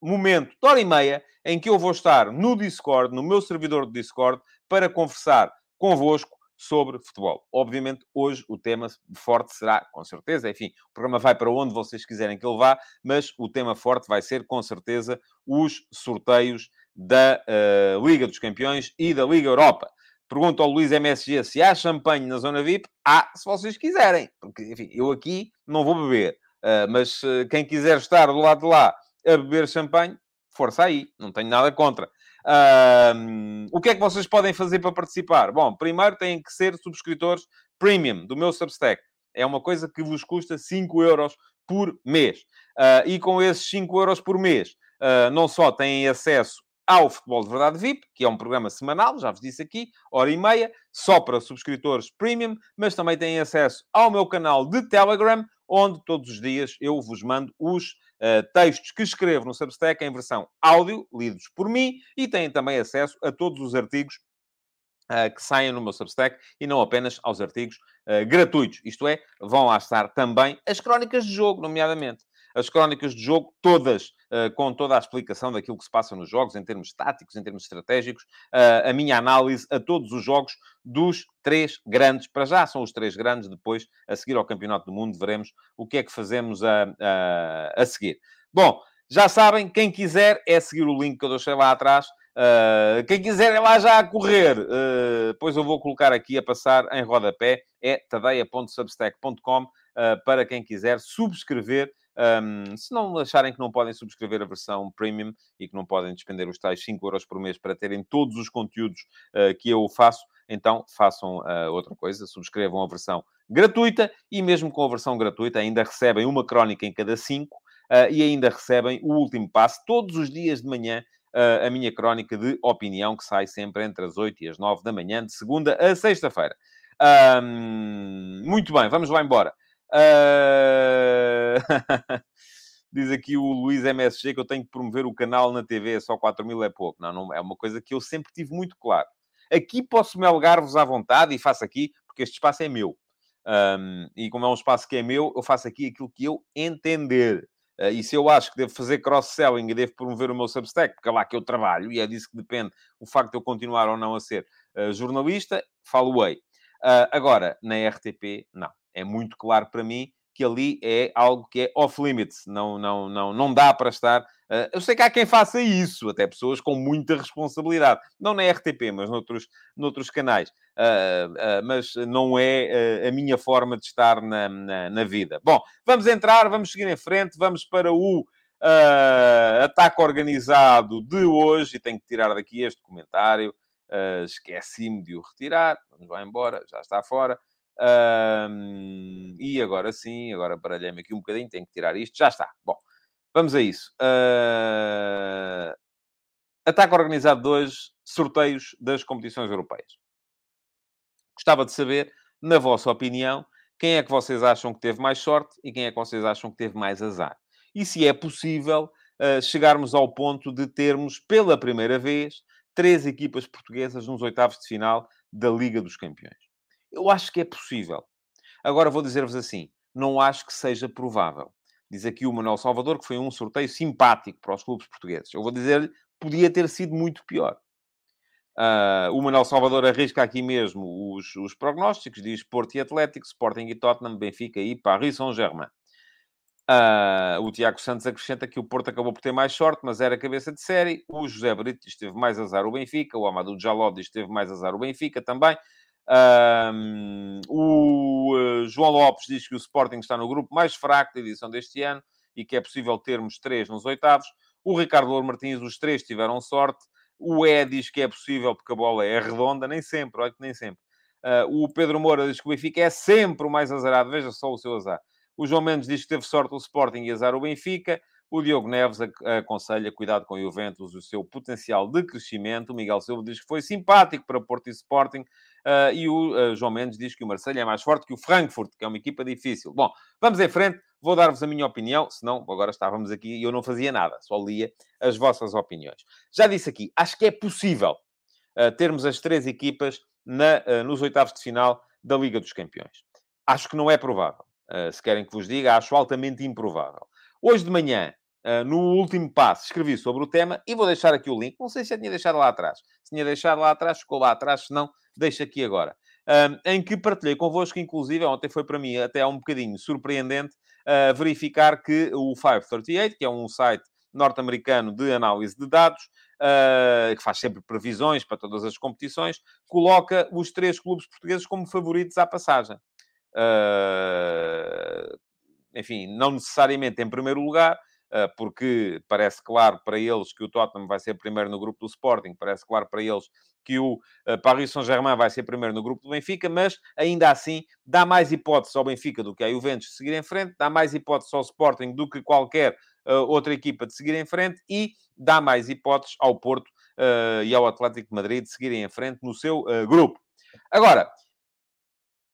momento, de hora e meia, em que eu vou estar no Discord, no meu servidor de Discord, para conversar convosco sobre futebol. Obviamente, hoje o tema forte será, com certeza, enfim, o programa vai para onde vocês quiserem que ele vá, mas o tema forte vai ser, com certeza, os sorteios da uh, Liga dos Campeões e da Liga Europa. Pergunto ao Luís MSG se há champanhe na zona VIP. Há, se vocês quiserem. Porque, enfim, eu aqui não vou beber. Uh, mas uh, quem quiser estar do lado de lá a beber champanhe, força aí. Não tenho nada contra. Uh, o que é que vocês podem fazer para participar? Bom, primeiro têm que ser subscritores premium do meu Substack. É uma coisa que vos custa 5 euros por mês. Uh, e com esses 5 euros por mês, uh, não só têm acesso ao Futebol de Verdade VIP, que é um programa semanal, já vos disse aqui, hora e meia, só para subscritores premium, mas também têm acesso ao meu canal de Telegram, onde todos os dias eu vos mando os textos que escrevo no Substack em versão áudio, lidos por mim, e têm também acesso a todos os artigos uh, que saem no meu Substack e não apenas aos artigos uh, gratuitos. Isto é, vão lá estar também as crónicas de jogo, nomeadamente as crónicas de jogo, todas com toda a explicação daquilo que se passa nos jogos, em termos táticos, em termos estratégicos, uh, a minha análise a todos os jogos dos três grandes. Para já são os três grandes, depois, a seguir ao Campeonato do Mundo, veremos o que é que fazemos a, a, a seguir. Bom, já sabem, quem quiser é seguir o link que eu deixei lá atrás. Uh, quem quiser é lá já a correr, uh, pois eu vou colocar aqui a passar em rodapé, é tadeia.substack.com uh, para quem quiser subscrever um, se não acharem que não podem subscrever a versão premium e que não podem despender os tais 5 euros por mês para terem todos os conteúdos uh, que eu faço, então façam uh, outra coisa, subscrevam a versão gratuita e mesmo com a versão gratuita ainda recebem uma crónica em cada 5 uh, ah, e ainda recebem o último passo todos os dias de manhã. a minha crónica de opinião que sai sempre entre as 8 e as 9 da manhã, de segunda a sexta-feira. Um, muito bem, vamos lá embora. Uh... Diz aqui o Luís MSG que eu tenho que promover o canal na TV, só 4 mil é pouco. Não, não, é uma coisa que eu sempre tive muito claro. Aqui posso-me alegar-vos à vontade e faço aqui, porque este espaço é meu. Um, e como é um espaço que é meu, eu faço aqui aquilo que eu entender. Uh, e se eu acho que devo fazer cross-selling e devo promover o meu Substack, porque é lá que eu trabalho, e é disso que depende o facto de eu continuar ou não a ser uh, jornalista, falo-ei. Uh, agora, na RTP, não é muito claro para mim que ali é algo que é off-limits, não, não, não, não dá para estar. Uh, eu sei que há quem faça isso, até pessoas com muita responsabilidade, não na RTP, mas noutros, noutros canais, uh, uh, mas não é a minha forma de estar na, na, na, vida. Bom, vamos entrar, vamos seguir em frente, vamos para o ataque organizado de hoje, e tenho que tirar daqui este comentário, esqueci-me de o retirar, vamos lá embora, já está fora. Um, e agora sim, agora baralhei-me aqui um bocadinho, tenho que tirar isto, já está. Bom, vamos a isso. Uh, ataque organizado de hoje, sorteios das competições europeias. Gostava de saber, na vossa opinião, quem é que vocês acham que teve mais sorte e quem é que vocês acham que teve mais azar. E se é possível uh, chegarmos ao ponto de termos, pela primeira vez, três equipas portuguesas nos oitavos de final da Liga dos Campeões. Eu acho que é possível. Agora vou dizer-vos assim: não acho que seja provável. Diz aqui o Manuel Salvador que foi um sorteio simpático para os clubes portugueses. Eu vou dizer-lhe, podia ter sido muito pior. Uh, o Manuel Salvador arrisca aqui mesmo os, os prognósticos, diz Porto e Atlético, Sporting e Tottenham, Benfica e Paris Saint-Germain. Uh, o Tiago Santos acrescenta que o Porto acabou por ter mais sorte, mas era cabeça de série. O José Brito diz que teve mais azar o Benfica. O Amadou Jaló diz que teve mais azar o Benfica também. Um, o uh, João Lopes diz que o Sporting está no grupo mais fraco da edição deste ano e que é possível termos três nos oitavos. O Ricardo Louro Martins, os três tiveram sorte. O E diz que é possível porque a bola é redonda, nem sempre, olha que nem sempre. Uh, o Pedro Moura diz que o Benfica é sempre o mais azarado, veja só o seu azar. O João Mendes diz que teve sorte o Sporting e azar o Benfica. O Diogo Neves aconselha cuidado com o Juventus, o seu potencial de crescimento. O Miguel Silva diz que foi simpático para Porto e Sporting. Uh, e o uh, João Mendes diz que o Marseille é mais forte que o Frankfurt, que é uma equipa difícil. Bom, vamos em frente. Vou dar-vos a minha opinião, senão agora estávamos aqui e eu não fazia nada, só lia as vossas opiniões. Já disse aqui, acho que é possível uh, termos as três equipas na, nos oitavos de final da Liga dos Campeões. Acho que não é provável. Se querem que vos diga, acho altamente improvável. Hoje de manhã, uh, no último passo, escrevi sobre o tema e vou deixar aqui o link. Não sei se já tinha deixado lá atrás. Se tinha deixado lá atrás, ficou lá atrás. Se não, deixo aqui agora. Uh, em que partilhei convosco, inclusive, ontem foi para mim até um bocadinho surpreendente verificar que o 538, que é um site norte-americano de análise de dados, uh, que faz sempre previsões para todas as competições, coloca os três clubes portugueses como favoritos à passagem. Uh, enfim, não necessariamente em primeiro lugar, uh, porque parece claro para eles que o Tottenham vai ser primeiro no grupo do Sporting, parece claro para eles que o Paris Saint-Germain vai ser primeiro no grupo do Benfica, mas ainda assim dá mais hipótese ao Benfica do que a Juventus seguir em frente, dá mais hipótese ao Sporting do que qualquer outra equipa de seguir em frente e dá mais hipóteses ao Porto e ao Atlético de Madrid de seguirem em frente no seu grupo. Agora,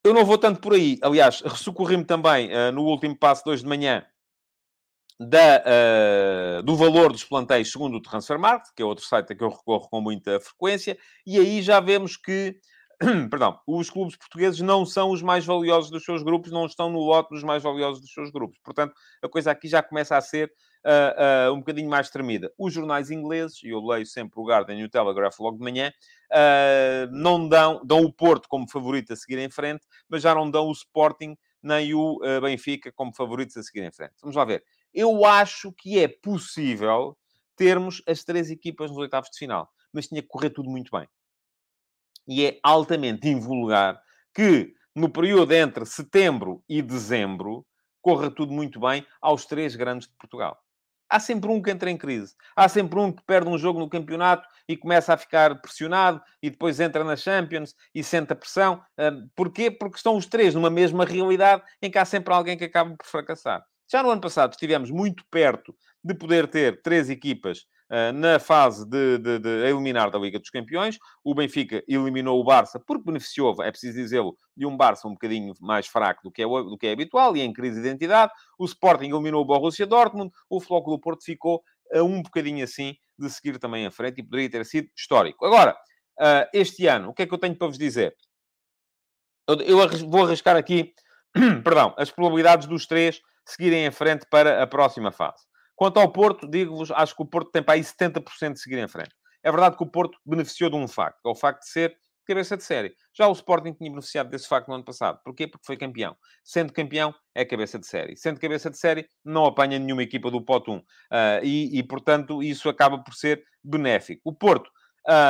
eu não vou tanto por aí. Aliás, socorri-me também no último passo de hoje de manhã da, uh, do valor dos plantéis segundo o Transfermarkt, que é outro site a que eu recorro com muita frequência, e aí já vemos que perdão, os clubes portugueses não são os mais valiosos dos seus grupos, não estão no lote dos mais valiosos dos seus grupos. Portanto, a coisa aqui já começa a ser uh, uh, um bocadinho mais tremida. Os jornais ingleses, e eu leio sempre o Guardian e o Telegraph logo de manhã, uh, não dão, dão o Porto como favorito a seguir em frente, mas já não dão o Sporting nem o Benfica como favoritos a seguir em frente. Vamos lá ver. Eu acho que é possível termos as três equipas nos oitavos de final, mas tinha que correr tudo muito bem e é altamente invulgar que no período entre setembro e dezembro corra tudo muito bem aos três grandes de Portugal. Há sempre um que entra em crise. Há sempre um que perde um jogo no campeonato e começa a ficar pressionado e depois entra na Champions e sente a pressão. Porquê? Porque estão os três numa mesma realidade em que há sempre alguém que acaba por fracassar. Já no ano passado estivemos muito perto de poder ter três equipas uh, na fase de, de, de, eliminar da Liga dos Campeões. O Benfica eliminou o Barça porque beneficiou, é preciso dizê-lo, de um Barça um bocadinho mais fraco do que, é, do que é habitual e em crise de identidade. O Sporting eliminou o Borussia Dortmund. O Floco do Porto ficou a um bocadinho assim de seguir também à frente e poderia ter sido histórico. Agora, uh, este ano, o que é que eu tenho para vos dizer? Eu vou arriscar aqui, perdão, as probabilidades dos três seguirem em frente para a próxima fase. Quanto ao Porto, digo-vos, acho que o Porto tem para aí 70% de seguir em frente. É verdade que o Porto beneficiou de um facto, que é o facto de ser cabeça de série. Já o Sporting tinha beneficiado desse facto no ano passado. Porquê? Porque foi campeão. Sendo campeão, é cabeça de série. Sendo cabeça de série, não apanha nenhuma equipa do pote 1. Uh, e, e, portanto, isso acaba por ser benéfico. O Porto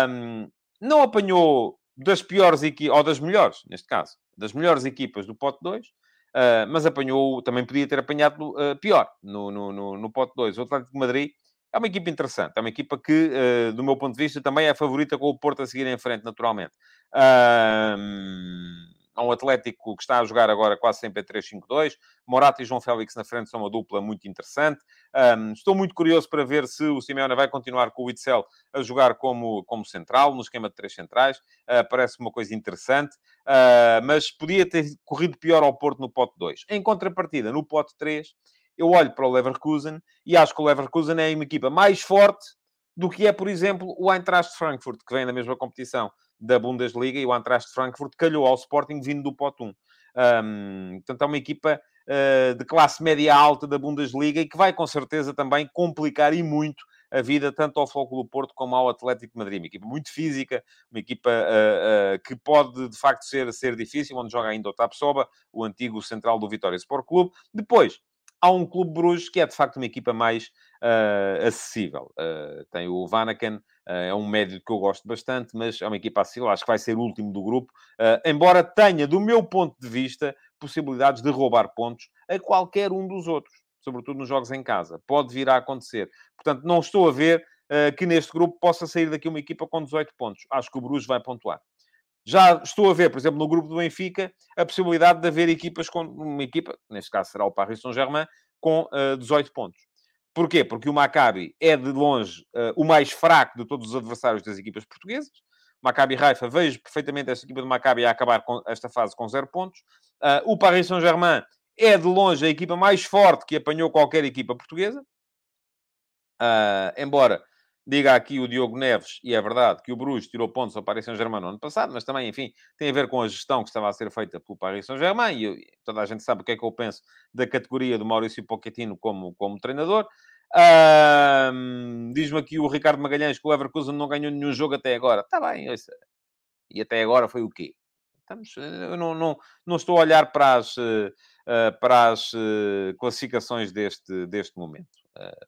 um, não apanhou das piores equipas, ou das melhores, neste caso, das melhores equipas do pote 2, Uh, mas apanhou, também podia ter apanhado uh, pior no, no, no, no pote 2. O Atlético de Madrid é uma equipa interessante, é uma equipa que, uh, do meu ponto de vista, também é a favorita com o Porto a seguir em frente, naturalmente. Uh, Há um Atlético que está a jogar agora quase sempre em 3-5-2. Morata e João Félix na frente são uma dupla muito interessante. Um, estou muito curioso para ver se o Simeone vai continuar com o Itzel a jogar como, como central, no esquema de três centrais. Uh, parece uma coisa interessante. Uh, mas podia ter corrido pior ao Porto no pote 2. Em contrapartida, no pote 3, eu olho para o Leverkusen e acho que o Leverkusen é uma equipa mais forte do que é, por exemplo, o Eintracht Frankfurt, que vem da mesma competição da Bundesliga e o Eintracht Frankfurt calhou ao Sporting vindo do pote 1. Um, portanto, é uma equipa uh, de classe média alta da Bundesliga e que vai, com certeza, também complicar e muito a vida tanto ao do Porto como ao Atlético Madrid. Uma equipa muito física, uma equipa uh, uh, que pode, de facto, ser, ser difícil, onde joga ainda o Tapsoba, o antigo central do Vitória Sport Clube. Depois, há um Clube Bruges que é, de facto, uma equipa mais uh, acessível. Uh, tem o Vanaken, uh, é um médio que eu gosto bastante, mas é uma equipa acessível, acho que vai ser o último do grupo, embora tenha, do meu ponto de vista, possibilidades de roubar pontos a qualquer um dos outros, sobretudo nos jogos em casa. Pode vir a acontecer. Portanto, não estou a ver que neste grupo possa sair daqui uma equipa com 18 pontos. Acho que o Bruges vai pontuar. Já estou a ver, por exemplo, no grupo do Benfica, a possibilidade de haver equipas com uma equipa, neste caso será o Paris Saint-Germain, com uh, 18 pontos. Porquê? Porque o Maccabi é de longe uh, o mais fraco de todos os adversários das equipas portuguesas. Maccabi Raifa, vejo perfeitamente esta equipa do Maccabi a acabar com esta fase com zero pontos. Uh, o Paris Saint-Germain é de longe a equipa mais forte que apanhou qualquer equipa portuguesa. Embora Diga aqui o Diogo Neves, e é verdade, que o Bruges tirou pontos ao Paris Saint-Germain no ano passado, mas também, enfim, tem a ver com a gestão que estava a ser feita pelo Paris Saint-Germain, e toda a gente sabe o que é que eu penso da categoria do Maurício Pochettino como, como treinador. Diz-me aqui o Ricardo Magalhães que o Leverkusen não ganhou nenhum jogo até agora. Está bem, e até agora foi o quê? Estamos, eu não, não, não estou a olhar para as, eh, eh, para as eh, classificações deste, deste momento.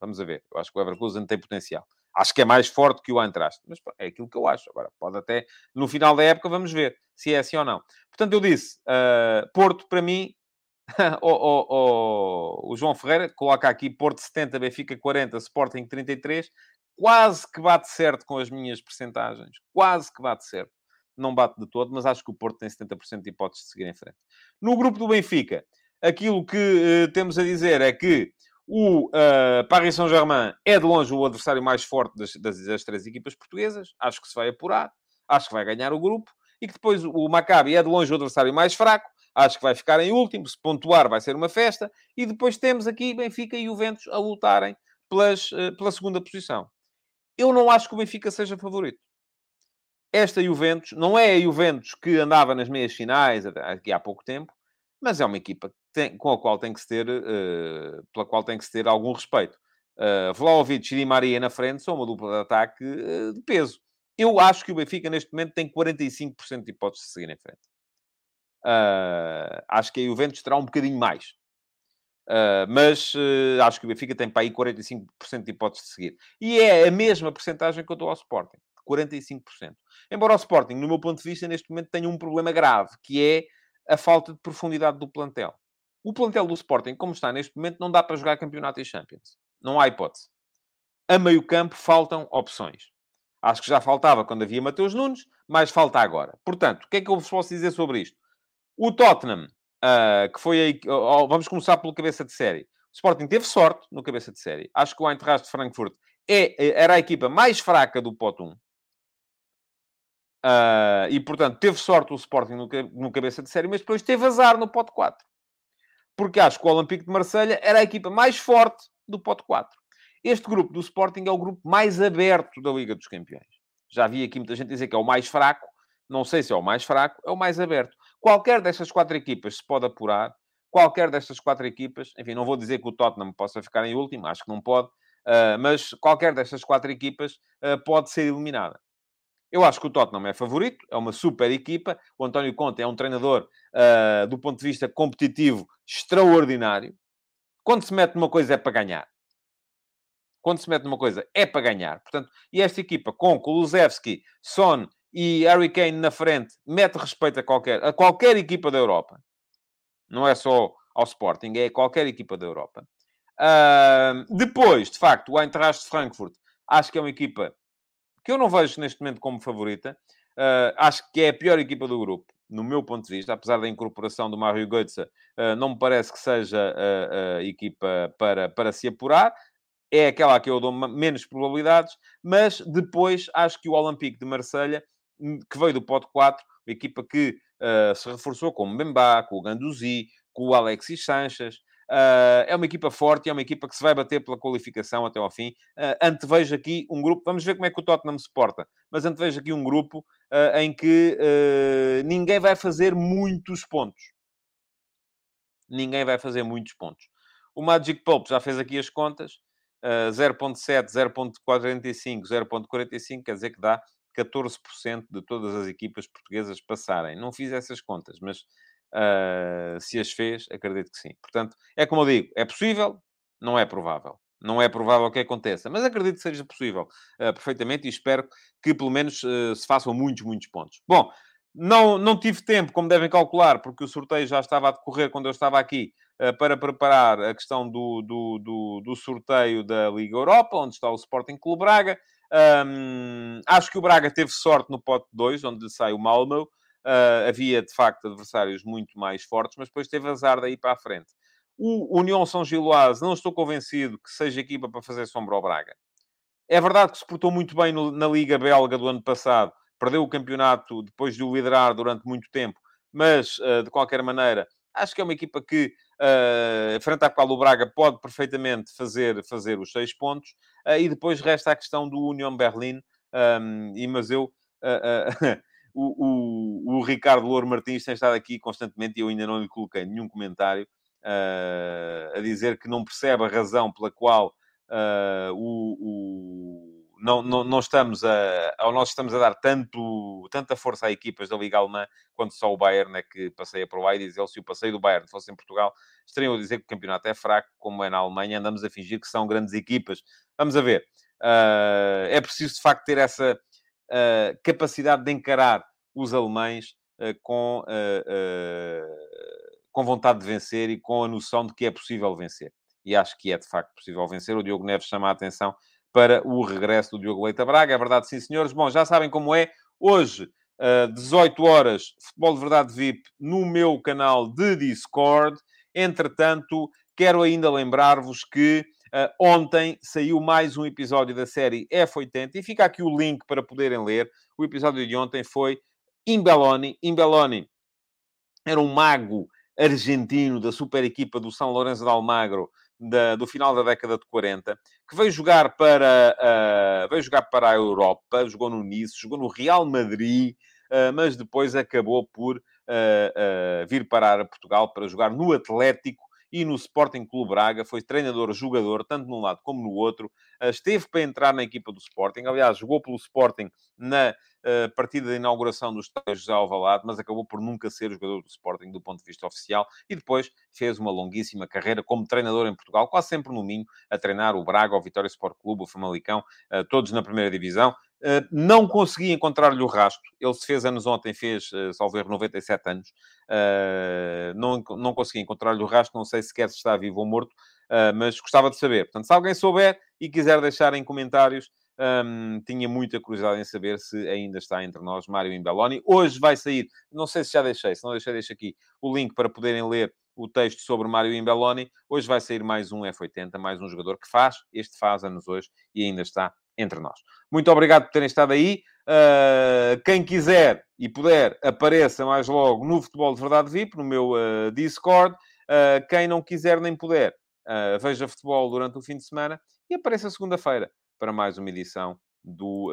Vamos a ver. Eu acho que o Leverkusen tem potencial. Acho que é mais forte que o Eintracht. Mas é aquilo que eu acho. Agora, pode até... No final da época, vamos ver se é assim ou não. Portanto, eu disse... Porto, para mim... o, o, João Ferreira coloca aqui Porto 70, Benfica 40, Sporting 33. Quase que bate certo com as minhas percentagens. Quase que bate certo não bate de todo, mas acho que o Porto tem 70% de hipóteses de seguir em frente. No grupo do Benfica, aquilo que uh, temos a dizer é que o uh, Paris Saint-Germain é de longe o adversário mais forte das, das, das, três equipas portuguesas. Acho que se vai apurar, acho que vai ganhar o grupo. E que depois o Maccabi é de longe o adversário mais fraco. Acho que vai ficar em último. Se pontuar, vai ser uma festa. E depois temos aqui Benfica e Juventus a lutarem pelas, uh, pela segunda posição. Eu não acho que o Benfica seja favorito esta Juventus não é a Juventus que andava nas meias finais aqui há pouco tempo, mas é uma equipa tem, com a qual tem que se ter, uh, pela qual tem que se ter algum respeito. Uh, Vlaovic e Maria na frente são uma dupla de ataque uh, de peso. Eu acho que o Benfica, neste momento, tem 45% de hipóteses de seguir em frente. Uh, acho que a Juventus terá um bocadinho mais. Uh, mas uh, acho que o Benfica tem para aí 45% de hipóteses de seguir. E é a mesma porcentagem que eu dou ao Sporting. 45%. Embora o Sporting, no meu ponto de vista, neste momento tenha um problema grave, que é a falta de profundidade do plantel. O plantel do Sporting, como está neste momento, não dá para jogar campeonato e Champions. Não há hipótese. A meio campo faltam opções. Acho que já faltava quando havia Mateus Nunes, mas falta agora. Portanto, o que é que eu vos posso dizer sobre isto? O Tottenham, uh, que foi aí... Uh, vamos começar pelo cabeça de série. O Sporting teve sorte no cabeça de série. Acho que o Eintracht de Frankfurt é, era a equipa mais fraca do pote 1. Uh, e, portanto, teve sorte o Sporting no, no, cabeça de série, mas depois teve azar no pote 4. Porque acho que o Olympique de Marselha era a equipa mais forte do pote 4. Este grupo do Sporting é o grupo mais aberto da Liga dos Campeões. Já vi aqui muita gente dizer que é o mais fraco. Não sei se é o mais fraco, é o mais aberto. Qualquer destas quatro equipas se pode apurar. Qualquer destas quatro equipas, enfim, não vou dizer que o Tottenham possa ficar em último, acho que não pode, uh, mas qualquer destas quatro equipas uh, pode ser eliminada. Eu acho que o Tottenham é favorito, é uma super equipa. O António Conte é um treinador, uh, do ponto de vista competitivo, extraordinário. Quando se mete numa coisa é para ganhar. Quando se mete numa coisa é para ganhar. Portanto, e esta equipa com Kulusevski, Son e Harry Kane na frente mete respeito a qualquer, a qualquer equipa da Europa. Não é só ao Sporting, é a qualquer equipa da Europa. Uh, depois, de facto, o Eintracht de Frankfurt, acho que é uma equipa que eu não vejo neste momento como favorita. Uh, acho que é a pior equipa do grupo, no meu ponto de vista, apesar da incorporação do Mário Götze, uh, não me parece que seja a, equipa para, para se apurar. É aquela a que eu dou menos probabilidades, mas depois acho que o Olympique de Marselha, hum, que veio do pote 4, equipa que uh, se reforçou com o Mbemba, com o Ganduzi, com o Alexis Sanches, Uh, é uma equipa forte, é uma equipa que se vai bater pela qualificação até ao fim. Uh, antevejo aqui um grupo, vamos ver como é que o Tottenham se porta, mas antevejo aqui um grupo uh, em que uh, ninguém vai fazer muitos pontos. Ninguém vai fazer muitos pontos. O Magic Pulp já fez aqui as contas. 0.7, 0.45, 0.45, quer dizer que dá 14% de todas as equipas portuguesas passarem. Não fiz essas contas, mas Uh, se as fez, acredito que sim. Portanto, é como eu digo, é possível, não é provável. Não é provável que aconteça, mas acredito que seja possível uh, perfeitamente e espero que pelo menos uh, se façam muitos, muitos pontos. Bom, não, não tive tempo, como devem calcular, porque o sorteio já estava a decorrer quando eu estava aqui, para preparar a questão do, do, do, do, sorteio da Liga Europa, onde está o Sporting Clube Braga. Um, acho que o Braga teve sorte no pote 2, onde lhe sai o Malmo. Uh, havia, de facto, adversários muito mais fortes, mas depois teve azar daí para a frente. O União São Giloase, não estou convencido que seja equipa para fazer sombra ao Braga. É verdade que se portou muito bem no, na Liga Belga do ano passado, perdeu o campeonato depois de o liderar durante muito tempo, mas, uh, de qualquer maneira, Acho que é uma equipa que, uh, frente à qual o Braga pode perfeitamente fazer, fazer os seis pontos. Uh, e depois resta a questão do Union Berlin. Um, e, mas eu... Uh, o, o, o, Ricardo Louro Martins tem estado aqui constantemente e eu ainda não lhe coloquei nenhum comentário a dizer que não percebe a razão pela qual o, o não, não, não estamos a, nós estamos a dar tanto, tanta força a equipas da Liga Alemã, quando só o Bayern é que passeia por lá e diz ele, se o passeio do Bayern fosse em Portugal, estariam a dizer que o campeonato é fraco, como é na Alemanha, andamos a fingir que são grandes equipas. Vamos a ver. Uh, é preciso, de facto, ter essa uh, capacidade de encarar os alemães uh, com, com vontade de vencer e com a noção de que é possível vencer. E acho que é, de facto, possível vencer. O Diogo Neves chama a atenção para o regresso do Diogo Leite a Braga. É verdade, sim, senhores. Bom, já sabem como é. Hoje, uh, 18 horas, Futebol de Verdade VIP no meu canal de Discord. Entretanto, quero ainda lembrar-vos que uh, ontem saiu mais um episódio da série F80 e fica aqui o link para poderem ler. O episódio de ontem foi Imbeloni. Imbeloni era um mago argentino da super equipa do São Lourenço de Almagro da, do final da década de 40, que veio jogar para, uh, veio jogar para a Europa, jogou no Nice, jogou no Real Madrid, uh, mas depois acabou por uh, vir parar a Portugal para jogar no Atlético e no Sporting Clube Braga, foi treinador-jogador, tanto num lado como no outro, esteve para entrar na equipa do Sporting, aliás, jogou pelo Sporting na uh, partida de inauguração do estádio José Alvalade, mas acabou por nunca ser jogador do Sporting do ponto de vista oficial e depois fez uma longuíssima carreira como treinador em Portugal, quase sempre no Minho, a treinar o Braga, o Vitória Sport Clube, o Famalicão, uh, todos na primeira divisão. Uh, não consegui encontrar-lhe o rastro. Ele se fez anos ontem, fez, uh, salvo erro, 97 anos. Uh, não, não consegui encontrar-lhe o rastro, não sei sequer se está vivo ou morto, mas gostava de saber. Portanto, se alguém souber e quiser deixar em comentários um, tinha muita curiosidade em saber se ainda está entre nós Mário Imbeloni. Hoje vai sair, não sei se já deixei, se não deixei, deixo aqui o link para poderem ler o texto sobre Mário Imbeloni. Hoje vai sair mais um F80, mais um jogador que faz, este faz anos hoje e ainda está entre nós. Muito obrigado por terem estado aí. Uh, quem quiser e puder, apareça mais logo no Futebol de Verdade VIP, no meu uh, Discord. Uh, quem não quiser nem puder, veja futebol durante o fim de semana e apareça segunda-feira para mais uma edição do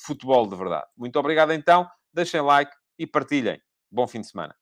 Futebol de Verdade. Muito obrigado então, deixem like e partilhem. Bom fim de semana.